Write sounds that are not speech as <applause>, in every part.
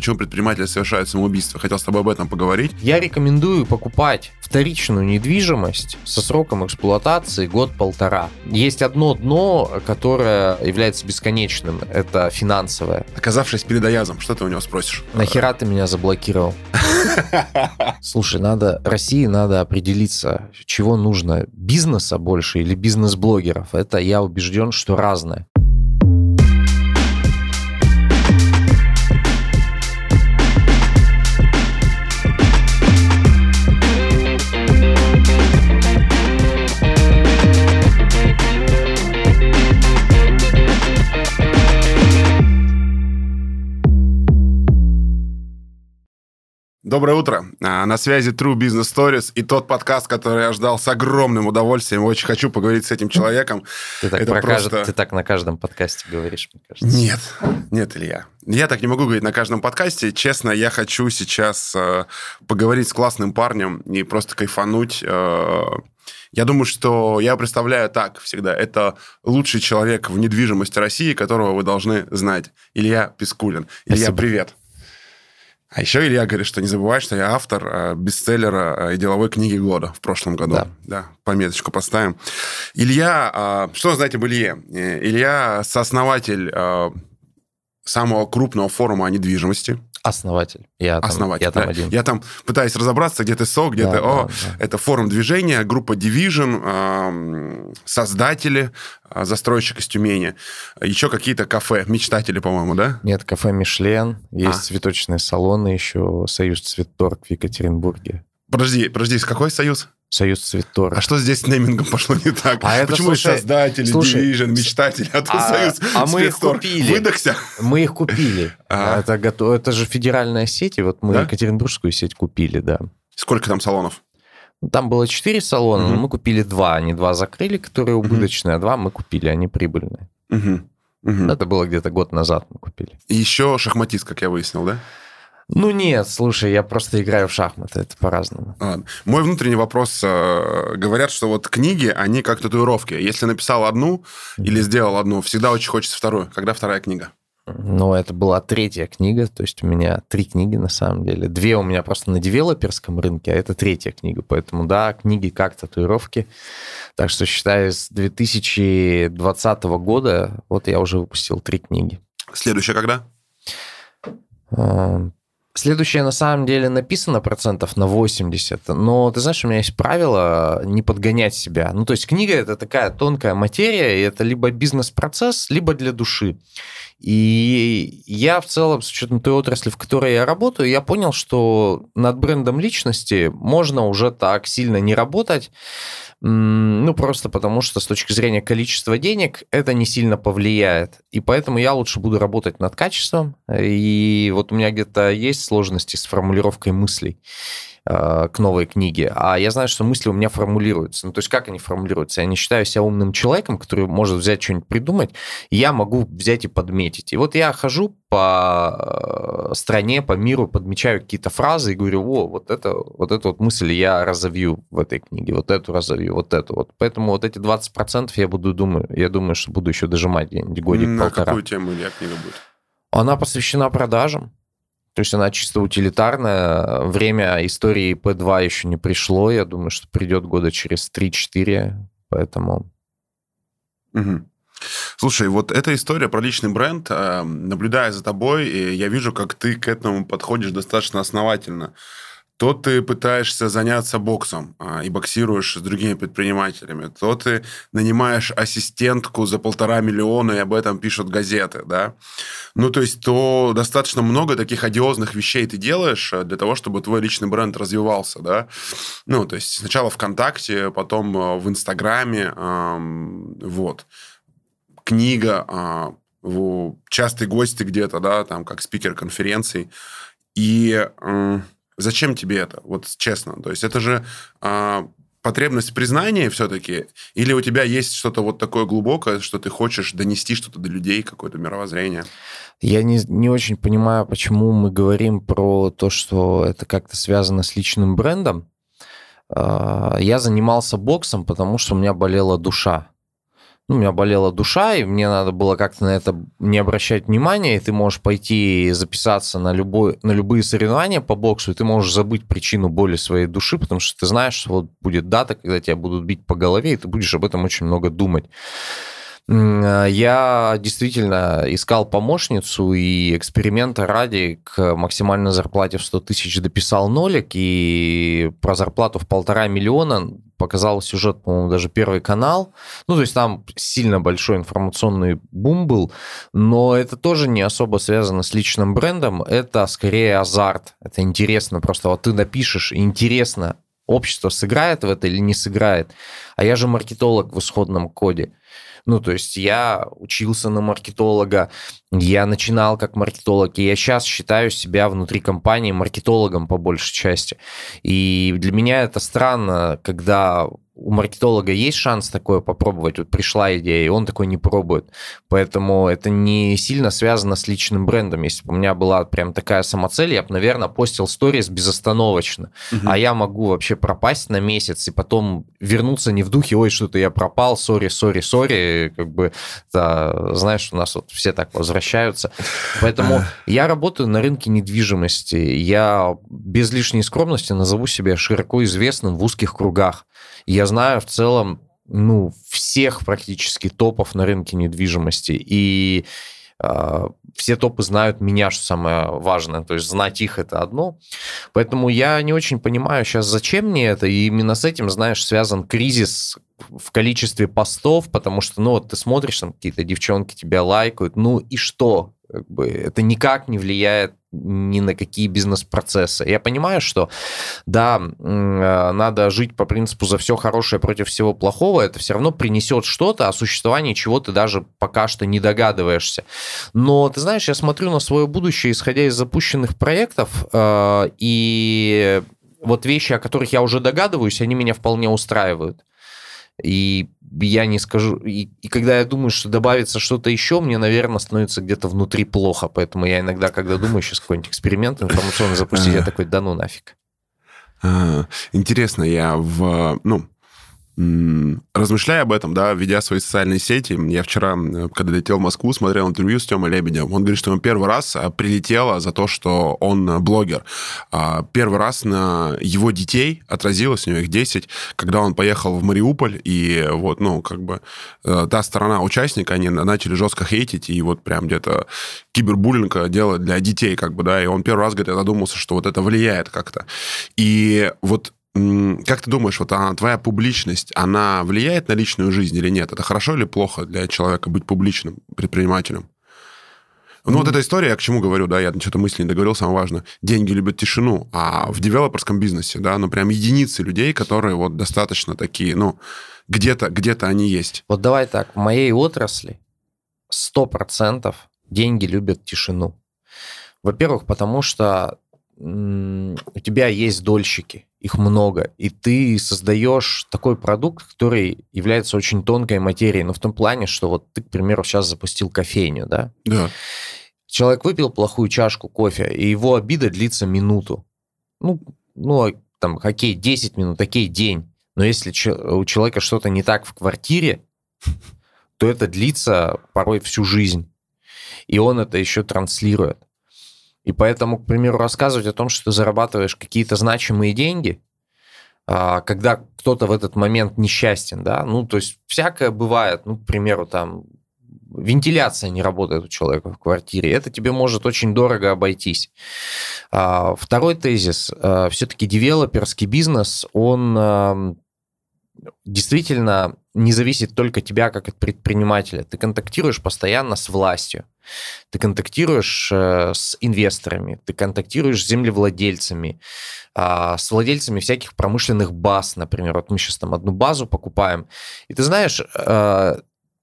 почему предприниматели совершают самоубийство. Хотел с тобой об этом поговорить. Я рекомендую покупать вторичную недвижимость со сроком эксплуатации год-полтора. Есть одно дно, которое является бесконечным. Это финансовое. Оказавшись перед Аязом, что ты у него спросишь? Нахера ты меня заблокировал? <laughs> Слушай, надо России надо определиться, чего нужно бизнеса больше или бизнес-блогеров. Это я убежден, что разное. Доброе утро. А, на связи True Business Stories и тот подкаст, который я ждал с огромным удовольствием. Очень хочу поговорить с этим человеком. Ты так, Это просто... кажд... Ты так на каждом подкасте говоришь, мне кажется. Нет, нет, Илья. Я так не могу говорить на каждом подкасте. Честно, я хочу сейчас э, поговорить с классным парнем и просто кайфануть. Э, я думаю, что я представляю так всегда. Это лучший человек в недвижимости России, которого вы должны знать. Илья Пискулин. Илья, Спасибо. привет. А еще Илья говорит, что не забывай, что я автор э, бестселлера э, и деловой книги года в прошлом году. Да. да пометочку поставим. Илья, э, что знаете об Илье? Илья сооснователь самого крупного форума о недвижимости. Основатель. Я там, Основатель. Я там да. один. Я там пытаюсь разобраться, где ты СО, где да, ты О. Да, да. Это форум движения, группа Division, э, создатели, э, застройщик из Тюмени. Еще какие-то кафе, мечтатели, по-моему, да? Нет, кафе Мишлен, есть а. цветочные салоны, еще Союз Цветторг в Екатеринбурге. Подожди, подожди, какой союз? Союз Цветторг. А что здесь с неймингом пошло не так? А это, Почему слушай, создатели, слушай, Division, мечтатели, а тут а, Союз А мы их купили. Выдохся? Мы их купили. А. Это, готов... это же федеральная сеть, и вот мы да? Екатеринбургскую сеть купили, да. Сколько там салонов? Там было четыре салона, угу. но мы купили два. Они два закрыли, которые убыточные, угу. а два мы купили, они прибыльные. Угу. Угу. Это было где-то год назад мы купили. И еще шахматист, как я выяснил, да? Ну нет, слушай, я просто играю в шахматы, это по-разному. Ладно. Мой внутренний вопрос. Э, говорят, что вот книги, они как татуировки. Если написал одну или сделал одну, всегда очень хочется вторую. Когда вторая книга? Ну, это была третья книга, то есть у меня три книги на самом деле. Две у меня просто на девелоперском рынке, а это третья книга. Поэтому, да, книги как татуировки. Так что, считаю, с 2020 года вот я уже выпустил три книги. Следующая когда? Следующее, на самом деле, написано процентов на 80, но ты знаешь, у меня есть правило не подгонять себя. Ну, то есть книга – это такая тонкая материя, и это либо бизнес-процесс, либо для души. И я в целом, с учетом той отрасли, в которой я работаю, я понял, что над брендом личности можно уже так сильно не работать, ну, просто потому что с точки зрения количества денег это не сильно повлияет. И поэтому я лучше буду работать над качеством. И вот у меня где-то есть сложности с формулировкой мыслей. Э, к новой книге, а я знаю, что мысли у меня формулируются. Ну, то есть как они формулируются? Я не считаю себя умным человеком, который может взять что-нибудь придумать, я могу взять и подметить. И вот я хожу по э, стране, по миру, подмечаю какие-то фразы и говорю, о, вот это, вот эту вот мысль я разовью в этой книге, вот эту разовью, вот эту вот. Поэтому вот эти 20% я буду думаю, я думаю, что буду еще дожимать где-нибудь годик-полтора. На какую тему я книга будет? Она посвящена продажам. То есть она чисто утилитарная. Время истории P2 еще не пришло. Я думаю, что придет года через 3-4. Поэтому... Угу. Слушай, вот эта история про личный бренд, э, наблюдая за тобой, я вижу, как ты к этому подходишь достаточно основательно то ты пытаешься заняться боксом а, и боксируешь с другими предпринимателями, то ты нанимаешь ассистентку за полтора миллиона, и об этом пишут газеты, да. Ну, то есть, то достаточно много таких одиозных вещей ты делаешь э, для того, чтобы твой личный бренд развивался, да. Ну, то есть, сначала ВКонтакте, потом э, в Инстаграме, вот. Книга, а, частые гости где-то, да, там, как спикер конференций. И Зачем тебе это? Вот честно. То есть это же а, потребность признания все-таки? Или у тебя есть что-то вот такое глубокое, что ты хочешь донести что-то до людей, какое-то мировоззрение? Я не, не очень понимаю, почему мы говорим про то, что это как-то связано с личным брендом. А, я занимался боксом, потому что у меня болела душа. Ну, у меня болела душа, и мне надо было как-то на это не обращать внимания, и ты можешь пойти записаться на, любой, на любые соревнования по боксу, и ты можешь забыть причину боли своей души, потому что ты знаешь, что вот будет дата, когда тебя будут бить по голове, и ты будешь об этом очень много думать. Я действительно искал помощницу и эксперимента ради к максимальной зарплате в 100 тысяч дописал нолик, и про зарплату в полтора миллиона показал сюжет, по-моему, даже Первый канал. Ну, то есть там сильно большой информационный бум был, но это тоже не особо связано с личным брендом, это скорее азарт. Это интересно, просто вот ты напишешь, интересно, общество сыграет в это или не сыграет. А я же маркетолог в исходном коде. Ну, то есть я учился на маркетолога, я начинал как маркетолог, и я сейчас считаю себя внутри компании маркетологом по большей части. И для меня это странно, когда у маркетолога есть шанс такое попробовать. Вот пришла идея, и он такой не пробует. Поэтому это не сильно связано с личным брендом. Если бы у меня была прям такая самоцель, я бы, наверное, постил сторис безостановочно. Угу. А я могу вообще пропасть на месяц и потом вернуться не в духе, ой, что-то я пропал, сори, сори, сори. Как бы, да, знаешь, у нас вот все так возвращаются. Поэтому я работаю на рынке недвижимости. Я без лишней скромности назову себя широко известным в узких кругах. Я знаю в целом, ну, всех практически топов на рынке недвижимости. И э, все топы знают меня, что самое важное. То есть знать их это одно. Поэтому я не очень понимаю сейчас, зачем мне это. И именно с этим, знаешь, связан кризис в количестве постов, потому что, ну, вот ты смотришь, там какие-то девчонки тебя лайкают, ну и что? Как бы это никак не влияет ни на какие бизнес-процессы. Я понимаю, что да, э, надо жить по принципу за все хорошее против всего плохого, это все равно принесет что-то, о существовании чего ты даже пока что не догадываешься. Но ты знаешь, я смотрю на свое будущее, исходя из запущенных проектов, э, и вот вещи, о которых я уже догадываюсь, они меня вполне устраивают. И я не скажу... И, и когда я думаю, что добавится что-то еще, мне, наверное, становится где-то внутри плохо. Поэтому я иногда, когда думаю, сейчас какой-нибудь эксперимент информационно запустить, я такой, да ну нафиг. Интересно, я в... Ну, размышляя об этом, да, ведя свои социальные сети, я вчера, когда летел в Москву, смотрел интервью с Тёмой Лебедем. Он говорит, что ему первый раз а, прилетело за то, что он блогер. А, первый раз на его детей отразилось, у него их 10, когда он поехал в Мариуполь, и вот, ну, как бы э, та сторона участника, они начали жестко хейтить, и вот прям где-то кибербуллинг делать для детей, как бы, да, и он первый раз, говорит, я задумался, что вот это влияет как-то. И вот как ты думаешь, вот она, твоя публичность, она влияет на личную жизнь или нет? Это хорошо или плохо для человека быть публичным предпринимателем? Ну, mm-hmm. вот эта история, я к чему говорю, да, я что-то мысли не договорил, самое важное. Деньги любят тишину, а в девелоперском бизнесе, да, ну, прям единицы людей, которые вот достаточно такие, ну, где-то, где-то они есть. Вот давай так, в моей отрасли 100% деньги любят тишину. Во-первых, потому что у тебя есть дольщики, их много, и ты создаешь такой продукт, который является очень тонкой материей, но в том плане, что вот ты, к примеру, сейчас запустил кофейню, да? Да. Человек выпил плохую чашку кофе, и его обида длится минуту. Ну, ну а там, окей, 10 минут, окей, день. Но если у человека что-то не так в квартире, <laughs> то это длится порой всю жизнь. И он это еще транслирует. И поэтому, к примеру, рассказывать о том, что ты зарабатываешь какие-то значимые деньги, а, когда кто-то в этот момент несчастен, да, ну, то есть всякое бывает, ну, к примеру, там, вентиляция не работает у человека в квартире, это тебе может очень дорого обойтись. А, второй тезис, а, все-таки девелоперский бизнес, он действительно не зависит только тебя как от предпринимателя. Ты контактируешь постоянно с властью, ты контактируешь э, с инвесторами, ты контактируешь с землевладельцами, э, с владельцами всяких промышленных баз, например. Вот мы сейчас там одну базу покупаем, и ты знаешь, э,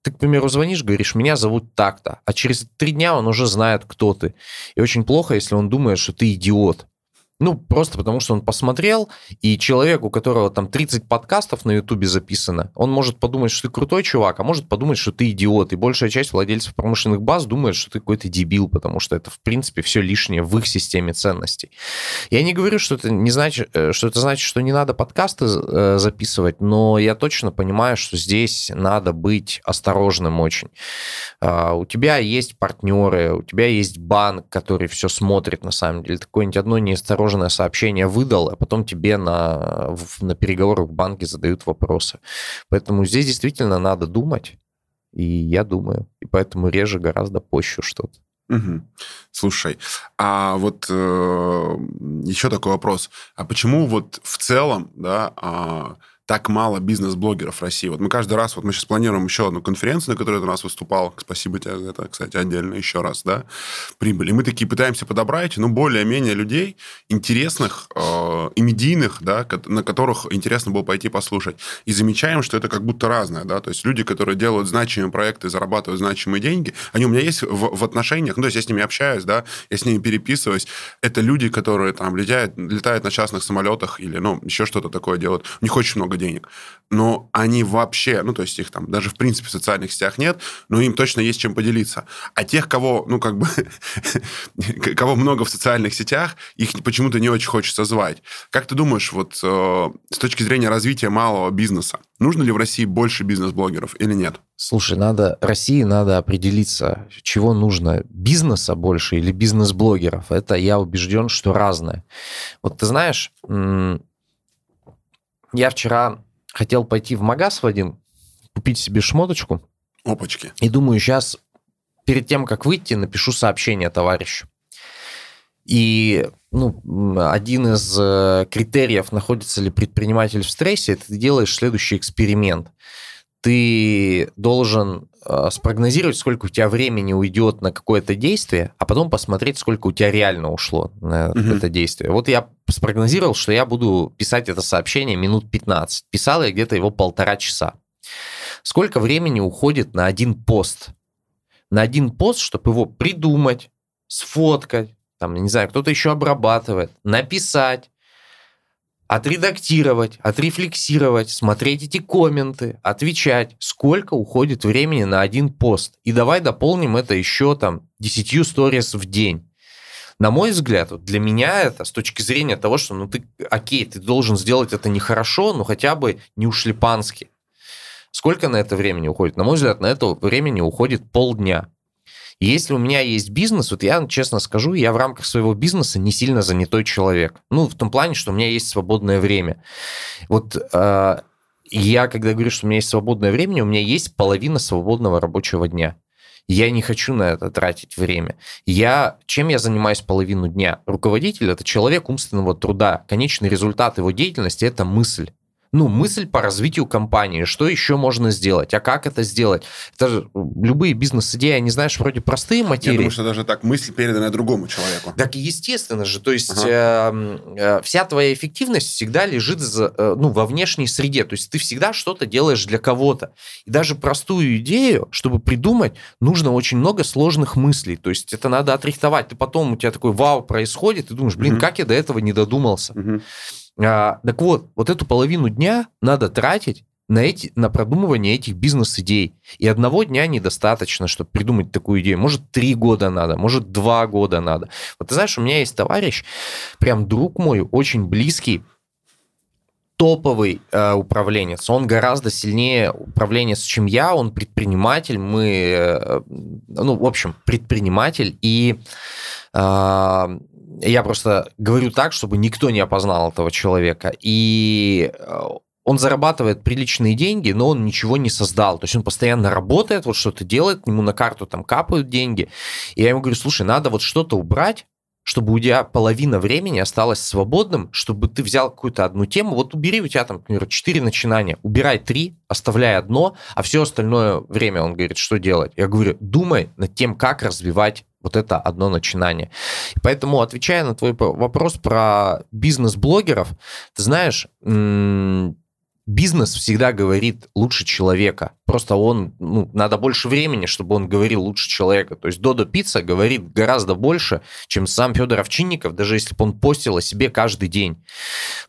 ты, к примеру, звонишь, говоришь, меня зовут так-то, а через три дня он уже знает, кто ты. И очень плохо, если он думает, что ты идиот. Ну, просто потому что он посмотрел, и человек, у которого там 30 подкастов на Ютубе записано, он может подумать, что ты крутой чувак, а может подумать, что ты идиот. И большая часть владельцев промышленных баз думает, что ты какой-то дебил, потому что это, в принципе, все лишнее в их системе ценностей. Я не говорю, что это не значит, э, что это значит, что не надо подкасты э, записывать, но я точно понимаю, что здесь надо быть осторожным очень. А, у тебя есть партнеры, у тебя есть банк, который все смотрит, на самом деле. Какое-нибудь одно неосторожное отмороженное сообщение выдал, а потом тебе на, на переговорах в банке задают вопросы. Поэтому здесь действительно надо думать, и я думаю. И поэтому реже гораздо пощу что-то. Угу. Слушай, а вот э, еще такой вопрос. А почему вот в целом, да, э, так мало бизнес-блогеров в России. Вот мы каждый раз, вот мы сейчас планируем еще одну конференцию, на которой ты у нас выступал. Спасибо тебе за это, кстати, отдельно еще раз, да, прибыли. Мы такие пытаемся подобрать, ну, более-менее людей интересных э, и медийных, да, на которых интересно было пойти послушать. И замечаем, что это как будто разное, да, то есть люди, которые делают значимые проекты, зарабатывают значимые деньги, они у меня есть в, в отношениях, ну, то есть я с ними общаюсь, да, я с ними переписываюсь. Это люди, которые там летают, летают на частных самолетах или, ну, еще что-то такое делают. У них очень много денег. Но они вообще, ну, то есть их там даже в принципе в социальных сетях нет, но им точно есть чем поделиться. А тех, кого, ну, как бы, <laughs> кого много в социальных сетях, их почему-то не очень хочется звать. Как ты думаешь, вот э, с точки зрения развития малого бизнеса, нужно ли в России больше бизнес-блогеров или нет? Слушай, надо России надо определиться, чего нужно бизнеса больше или бизнес-блогеров. Это я убежден, что разное. Вот ты знаешь, я вчера хотел пойти в магаз в один, купить себе шмоточку. Опачки. И думаю, сейчас перед тем, как выйти, напишу сообщение товарищу. И ну, один из э, критериев, находится ли предприниматель в стрессе, это ты делаешь следующий эксперимент. Ты должен э, спрогнозировать, сколько у тебя времени уйдет на какое-то действие, а потом посмотреть, сколько у тебя реально ушло на угу. это действие. Вот я спрогнозировал, что я буду писать это сообщение минут 15. Писал я где-то его полтора часа. Сколько времени уходит на один пост? На один пост, чтобы его придумать, сфоткать, там, не знаю, кто-то еще обрабатывает, написать, отредактировать, отрефлексировать, смотреть эти комменты, отвечать, сколько уходит времени на один пост. И давай дополним это еще там 10 сторис в день на мой взгляд, вот для меня это с точки зрения того, что, ну, ты, окей, ты должен сделать это нехорошо, но хотя бы не ушлепански. Сколько на это времени уходит? На мой взгляд, на это времени уходит полдня. Если у меня есть бизнес, вот я честно скажу, я в рамках своего бизнеса не сильно занятой человек. Ну, в том плане, что у меня есть свободное время. Вот э, я, когда говорю, что у меня есть свободное время, у меня есть половина свободного рабочего дня. Я не хочу на это тратить время. Я, чем я занимаюсь половину дня? Руководитель – это человек умственного труда. Конечный результат его деятельности – это мысль ну, мысль по развитию компании, что еще можно сделать, а как это сделать. Это же любые бизнес-идеи, они, знаешь, вроде простые материи. Я думаю, что даже так мысль передана другому человеку. Так, естественно же, то есть ага. э, э, вся твоя эффективность всегда лежит за, э, ну, во внешней среде, то есть ты всегда что-то делаешь для кого-то. И даже простую идею, чтобы придумать, нужно очень много сложных мыслей, то есть это надо отрихтовать. Ты потом, у тебя такой вау происходит, ты думаешь, блин, угу. как я до этого не додумался. Угу. А, так вот, вот эту половину дня надо тратить на, эти, на продумывание этих бизнес-идей. И одного дня недостаточно, чтобы придумать такую идею. Может, три года надо, может, два года надо. Вот ты знаешь, у меня есть товарищ, прям друг мой, очень близкий, топовый э, управленец. Он гораздо сильнее управленец, чем я. Он предприниматель. Мы, э, ну, в общем, предприниматель. И э, я просто говорю так, чтобы никто не опознал этого человека. И э, он зарабатывает приличные деньги, но он ничего не создал. То есть он постоянно работает, вот что-то делает, ему на карту там капают деньги. И я ему говорю, слушай, надо вот что-то убрать, чтобы у тебя половина времени осталась свободным, чтобы ты взял какую-то одну тему, вот убери у тебя там, например, четыре начинания, убирай три, оставляй одно, а все остальное время, он говорит, что делать? Я говорю, думай над тем, как развивать вот это одно начинание. Поэтому, отвечая на твой вопрос про бизнес-блогеров, ты знаешь, бизнес всегда говорит лучше человека. Просто он, ну, надо больше времени, чтобы он говорил лучше человека. То есть Додо Пицца говорит гораздо больше, чем сам Федор Овчинников, даже если бы он постил о себе каждый день.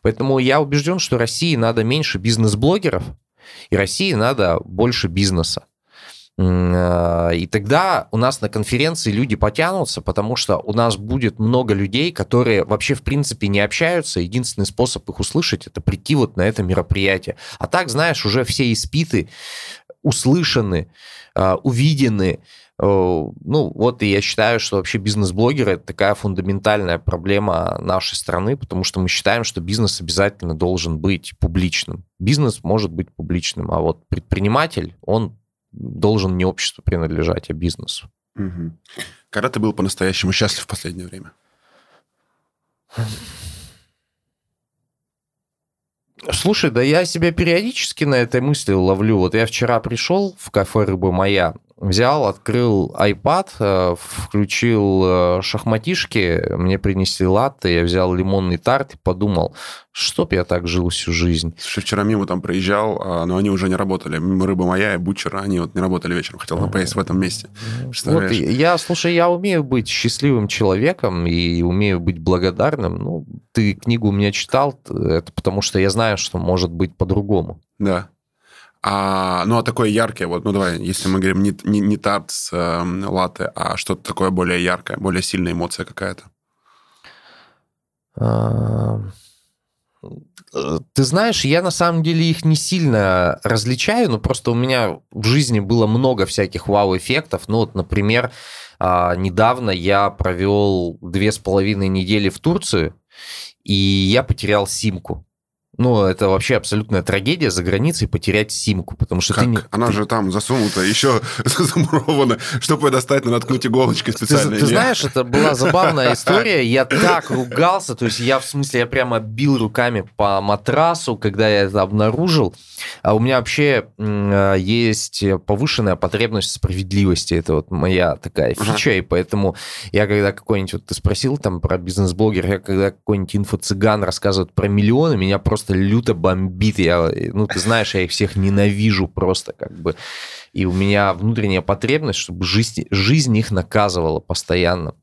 Поэтому я убежден, что России надо меньше бизнес-блогеров, и России надо больше бизнеса. Э, и тогда у нас на конференции люди потянутся, потому что у нас будет много людей, которые вообще в принципе не общаются. Единственный способ их услышать это прийти вот на это мероприятие. А так, знаешь, уже все испиты, услышаны, э, увидены. Ну, вот и я считаю, что вообще бизнес-блогеры это такая фундаментальная проблема нашей страны, потому что мы считаем, что бизнес обязательно должен быть публичным. Бизнес может быть публичным, а вот предприниматель, он должен не обществу принадлежать, а бизнесу. Угу. Когда ты был по-настоящему счастлив в последнее время? Слушай, да я себя периодически на этой мысли ловлю. Вот я вчера пришел в кафе «Рыба моя», взял, открыл iPad, э, включил э, шахматишки, мне принесли латте, я взял лимонный тарт и подумал, чтоб я так жил всю жизнь. Слушай, вчера мимо там проезжал, а, но они уже не работали. Мимо «Рыба моя» и «Бучера», они вот не работали вечером. Хотел на поесть в этом месте. Вот я, слушай, я умею быть счастливым человеком и умею быть благодарным. Ну, ты книгу у меня читал, это потому что я знаю, что может быть по-другому. Да. А, ну, а такое яркое, вот, ну, давай, если мы говорим не, не, не тарт с э, латте, а что-то такое более яркое, более сильная эмоция какая-то. А, ты знаешь, я на самом деле их не сильно различаю, но просто у меня в жизни было много всяких вау-эффектов. Ну, вот, например, а, недавно я провел две с половиной недели в Турции, и я потерял симку. Ну, это вообще абсолютная трагедия за границей потерять симку, потому что как? ты не... Она ты... же там засунута, еще <laughs> замурована, чтобы ее достать, надо наткнуть иголочкой специально. Ты, ты знаешь, это была забавная <laughs> история, я так ругался, то есть я, в смысле, я прямо бил руками по матрасу, когда я это обнаружил. А у меня вообще есть повышенная потребность справедливости, это вот моя такая фича, и поэтому я когда какой-нибудь, вот ты спросил там про бизнес-блогер, я когда какой-нибудь инфо-цыган рассказывает про миллионы, меня просто просто люто бомбит. Я, ну, ты знаешь, я их всех ненавижу просто как бы. И у меня внутренняя потребность, чтобы жизнь, жизнь их наказывала постоянно.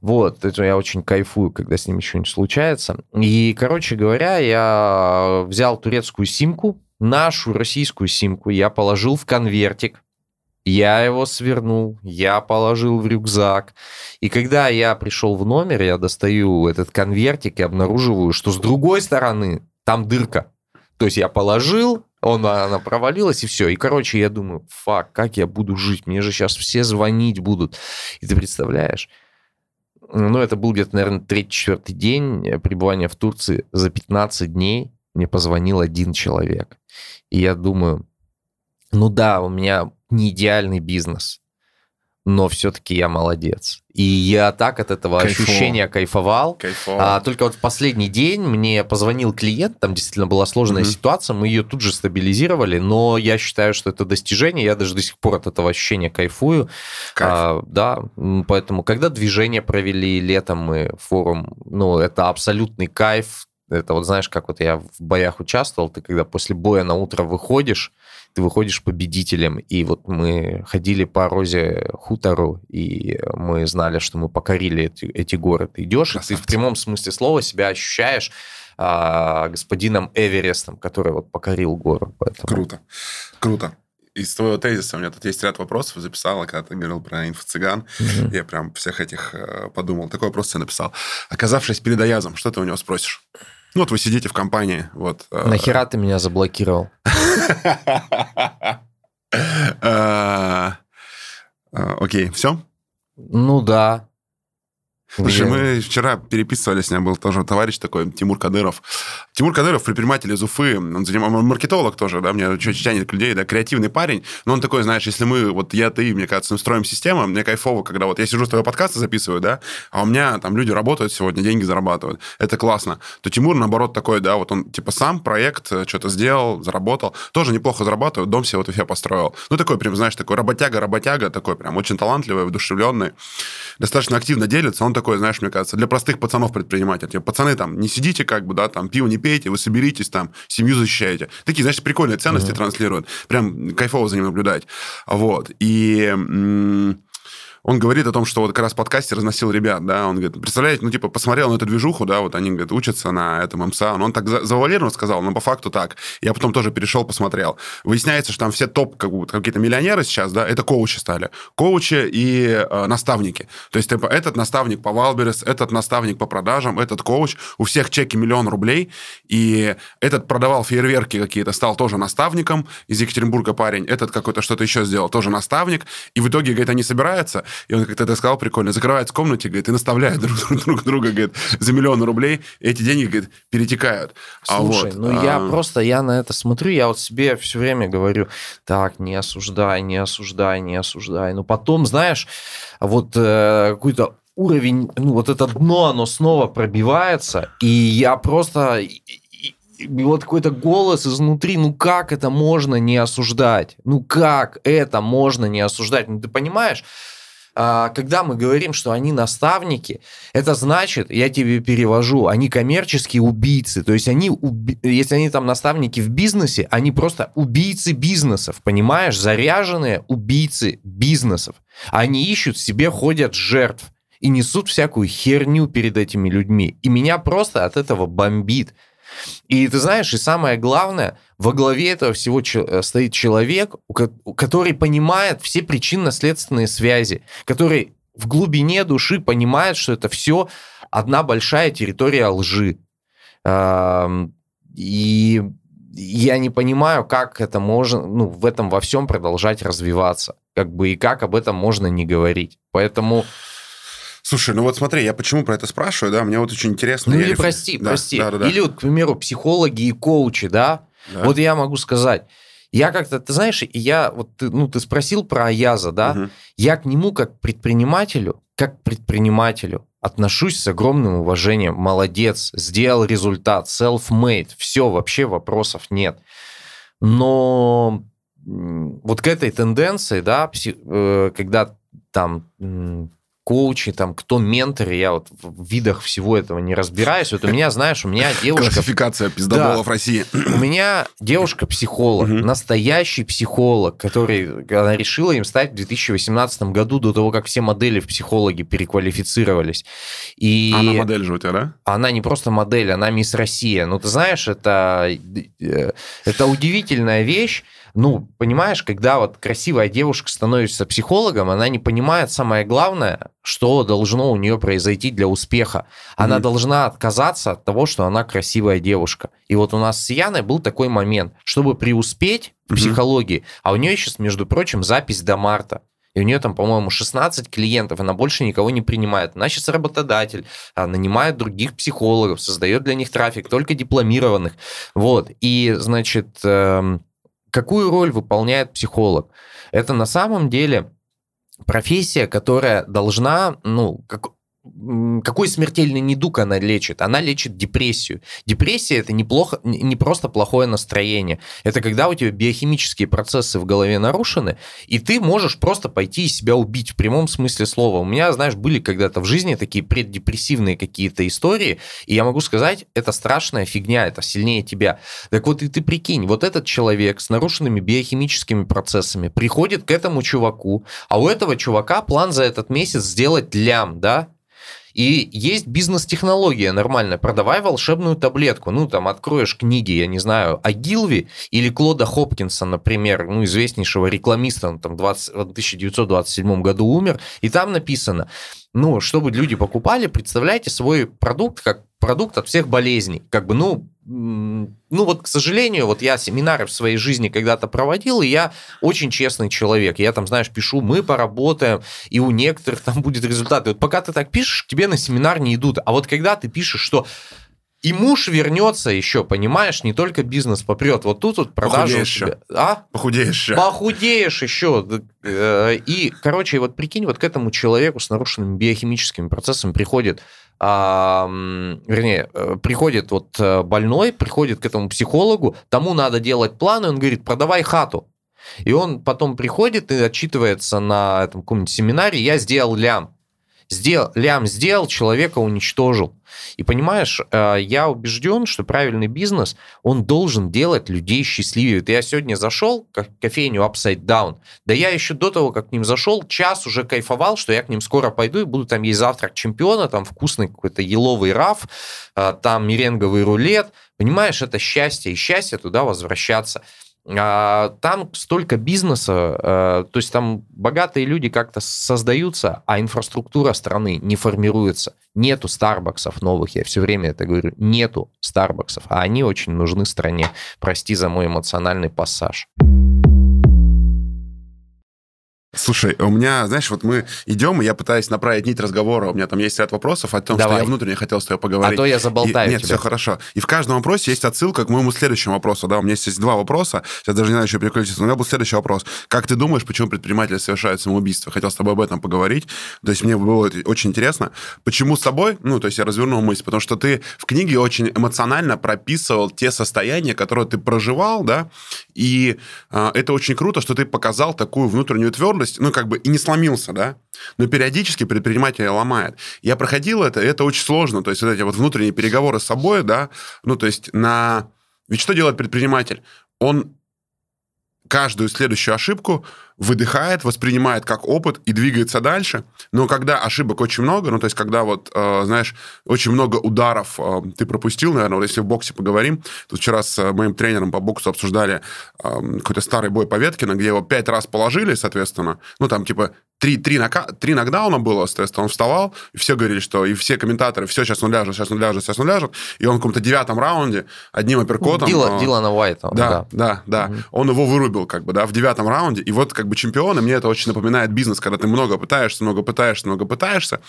Вот, это я очень кайфую, когда с ними что-нибудь случается. И, короче говоря, я взял турецкую симку, нашу российскую симку, я положил в конвертик, я его свернул, я положил в рюкзак. И когда я пришел в номер, я достаю этот конвертик и обнаруживаю, что с другой стороны там дырка. То есть я положил, он, она провалилась, и все. И, короче, я думаю, фак, как я буду жить? Мне же сейчас все звонить будут. И ты представляешь? Ну, это был где-то, наверное, третий-четвертый день пребывания в Турции. За 15 дней мне позвонил один человек. И я думаю, ну да, у меня не идеальный бизнес, но все-таки я молодец. И я так от этого Кайфово. ощущения кайфовал. Кайфово. А, только вот в последний день мне позвонил клиент, там действительно была сложная угу. ситуация, мы ее тут же стабилизировали, но я считаю, что это достижение, я даже до сих пор от этого ощущения кайфую. Кайф. А, да, поэтому когда движение провели летом мы форум, ну, это абсолютный кайф, это вот знаешь, как вот я в боях участвовал, ты когда после боя на утро выходишь, ты выходишь победителем. И вот мы ходили по Розе Хутору, и мы знали, что мы покорили эти, эти горы. Ты идешь, и ты в прямом смысле слова себя ощущаешь а, господином Эверестом, который вот покорил гору. Поэтому... Круто, круто из твоего тезиса у меня тут есть ряд вопросов, записала, когда ты говорил про инфо-цыган. Угу. Я прям всех этих э, подумал. Такой вопрос тебе написал. Оказавшись перед Аязом, что ты у него спросишь? Ну, вот вы сидите в компании, вот. Э, Нахера ты меня заблокировал? <laughs> Э, окей, все? Ну да. Слушай, мы вчера переписывались, у меня был тоже товарищ такой, Тимур Кадыров. Тимур Кадыров, предприниматель из Уфы, он занимается, маркетолог тоже, да, мне чуть тянет людей, да, креативный парень, но он такой, знаешь, если мы, вот я, ты, мне кажется, строим систему, мне кайфово, когда вот я сижу с твоего подкаста записываю, да, а у меня там люди работают сегодня, деньги зарабатывают, это классно. То Тимур, наоборот, такой, да, вот он типа сам проект э, что-то сделал, заработал, тоже неплохо зарабатывает, дом себе вот Уфе построил. Ну, такой прям, знаешь, такой работяга-работяга, такой прям очень талантливый, вдушевленный, достаточно активно делится, он такой, знаешь, мне кажется, для простых пацанов-предпринимателей. Типа, пацаны, там, не сидите как бы, да, там, пиво не пейте, вы соберитесь, там, семью защищаете. Такие, знаешь, прикольные ценности mm-hmm. транслируют. Прям кайфово за ним наблюдать. Вот. И он говорит о том, что вот как раз в подкасте разносил ребят, да, он говорит, представляете, ну, типа, посмотрел на эту движуху, да, вот они, говорит, учатся на этом МСА, но он так завуалированно сказал, но по факту так. Я потом тоже перешел, посмотрел. Выясняется, что там все топ, как будто какие-то миллионеры сейчас, да, это коучи стали. Коучи и э, наставники. То есть, типа, этот наставник по Wildberries, этот наставник по продажам, этот коуч, у всех чеки миллион рублей, и этот продавал фейерверки какие-то, стал тоже наставником из Екатеринбурга парень, этот какой-то что-то еще сделал, тоже наставник, и в итоге, говорит, они собираются, и он как-то это сказал прикольно, закрывается в комнате, говорит, и наставляет друг, друг, друг друга, говорит, за миллион рублей, и эти деньги, говорит, перетекают. А Слушай, а вот, ну а... я просто, я на это смотрю, я вот себе все время говорю, так, не осуждай, не осуждай, не осуждай. Но потом, знаешь, вот э, какой-то уровень, ну вот это дно, оно снова пробивается, и я просто и вот какой-то голос изнутри, ну как это можно не осуждать? Ну как это можно не осуждать? Ну ты понимаешь, когда мы говорим, что они наставники, это значит, я тебе перевожу, они коммерческие убийцы. То есть они, если они там наставники в бизнесе, они просто убийцы бизнесов, понимаешь? Заряженные убийцы бизнесов. Они ищут себе, ходят жертв и несут всякую херню перед этими людьми. И меня просто от этого бомбит. И ты знаешь, и самое главное, во главе этого всего э, стоит человек, который понимает все причинно-следственные связи, который в глубине души понимает, что это все одна большая территория лжи. И я не понимаю, как это можно, ну, в этом во всем продолжать развиваться, как бы, и как об этом можно не говорить. Поэтому Слушай, ну вот смотри, я почему про это спрашиваю, да, мне вот очень интересно. Ну или реф... прости, да, прости. Да, да, да. Или вот, к примеру, психологи и коучи, да, да. вот я могу сказать, я как-то, ты знаешь, я вот, ты, ну, ты спросил про Аяза, да, угу. я к нему как предпринимателю, как предпринимателю отношусь с огромным уважением. Молодец, сделал результат, self-made, все, вообще вопросов нет. Но вот к этой тенденции, да, э, когда там коучи, там, кто ментор, я вот в видах всего этого не разбираюсь. Вот у меня, знаешь, у меня девушка... Классификация пиздоболов да, России. У меня девушка-психолог, настоящий психолог, который, она решила им стать в 2018 году, до того, как все модели в психологи переквалифицировались. И... Она модель же у тебя, да? Она не просто модель, она мисс Россия. Ну, ты знаешь, это, э, это удивительная вещь, ну, понимаешь, когда вот красивая девушка становится психологом, она не понимает самое главное, что должно у нее произойти для успеха. Она mm-hmm. должна отказаться от того, что она красивая девушка. И вот у нас с Яной был такой момент, чтобы преуспеть в mm-hmm. психологии, а у нее сейчас, между прочим, запись до марта. И у нее там, по-моему, 16 клиентов, она больше никого не принимает. Она сейчас работодатель, нанимает других психологов, создает для них трафик, только дипломированных. Вот. И, значит, эм, какую роль выполняет психолог? Это на самом деле профессия, которая должна, ну, как, какой смертельный недуг она лечит? Она лечит депрессию. Депрессия это неплохо, не просто плохое настроение. Это когда у тебя биохимические процессы в голове нарушены, и ты можешь просто пойти и себя убить в прямом смысле слова. У меня, знаешь, были когда-то в жизни такие преддепрессивные какие-то истории, и я могу сказать, это страшная фигня, это сильнее тебя. Так вот и ты прикинь, вот этот человек с нарушенными биохимическими процессами приходит к этому чуваку, а у этого чувака план за этот месяц сделать лям, да, и есть бизнес-технология нормальная. Продавай волшебную таблетку. Ну, там, откроешь книги, я не знаю, о Гилви или Клода Хопкинса, например, ну, известнейшего рекламиста, он там 20, в 1927 году умер, и там написано, ну, чтобы люди покупали, представляйте свой продукт как продукт от всех болезней. Как бы, ну, ну вот, к сожалению, вот я семинары в своей жизни когда-то проводил, и я очень честный человек. Я там, знаешь, пишу, мы поработаем, и у некоторых там будет результат. И вот пока ты так пишешь, тебе на семинар не идут. А вот когда ты пишешь, что и муж вернется еще, понимаешь, не только бизнес попрет. Вот тут вот продажи... Похудеешь еще. А? Похудеешь еще. Похудеешь еще. Э, и, короче, вот прикинь, вот к этому человеку с нарушенными биохимическими процессами приходит а, вернее, э, приходит вот э, больной, приходит к этому психологу, тому надо делать план, и он говорит, продавай хату. И он потом приходит и отчитывается на этом каком-нибудь семинаре, я сделал лям. Сделал, лям сделал, человека уничтожил. И понимаешь, э, я убежден, что правильный бизнес, он должен делать людей счастливее. Вот я сегодня зашел в кофейню Upside Down, да я еще до того, как к ним зашел, час уже кайфовал, что я к ним скоро пойду и буду там есть завтрак чемпиона, там вкусный какой-то еловый раф, э, там меренговый рулет. Понимаешь, это счастье, и счастье туда возвращаться. А, там столько бизнеса, э, то есть там богатые люди как-то создаются, а инфраструктура страны не формируется. Нету Старбаксов новых, я все время это говорю, нету Старбаксов, а они очень нужны стране. Прости за мой эмоциональный пассаж. Слушай, у меня, знаешь, вот мы идем, и я пытаюсь направить нить разговора. У меня там есть ряд вопросов о том, Давай. что я внутренне хотел с тобой поговорить. А то я заболтаю и, Нет, тебя. все хорошо. И в каждом вопросе есть отсылка к моему следующему вопросу. Да, у меня есть два вопроса. Сейчас даже не знаю, еще переключиться. Но у меня был следующий вопрос. Как ты думаешь, почему предприниматели совершают самоубийство? Хотел с тобой об этом поговорить. То есть мне было очень интересно. Почему с тобой? Ну, то есть я развернул мысль. Потому что ты в книге очень эмоционально прописывал те состояния, которые ты проживал, да, и э, это очень круто, что ты показал такую внутреннюю твердость, ну, как бы и не сломился, да, но периодически предпринимателя ломает. Я проходил это, и это очень сложно, то есть вот эти вот внутренние переговоры с собой, да, ну, то есть на... Ведь что делает предприниматель? Он каждую следующую ошибку выдыхает, воспринимает как опыт и двигается дальше. Но когда ошибок очень много, ну, то есть когда вот, э, знаешь, очень много ударов э, ты пропустил, наверное, вот если в боксе поговорим, тут вчера с э, моим тренером по боксу обсуждали э, какой-то старый бой по Веткина, где его пять раз положили, соответственно, ну, там, типа, три, три, нока, три нокдауна было, соответственно, он вставал, и все говорили, что, и все комментаторы, все, сейчас он ляжет, сейчас он ляжет, сейчас он ляжет, и он в каком-то девятом раунде одним апперкотом... Дила, э, Дилана Уайта. Да, да, да, да. Угу. Он его вырубил, как бы, да, в девятом раунде, и вот, как бы чемпион, и мне это очень напоминает бизнес, когда ты много пытаешься, много пытаешься, много пытаешься.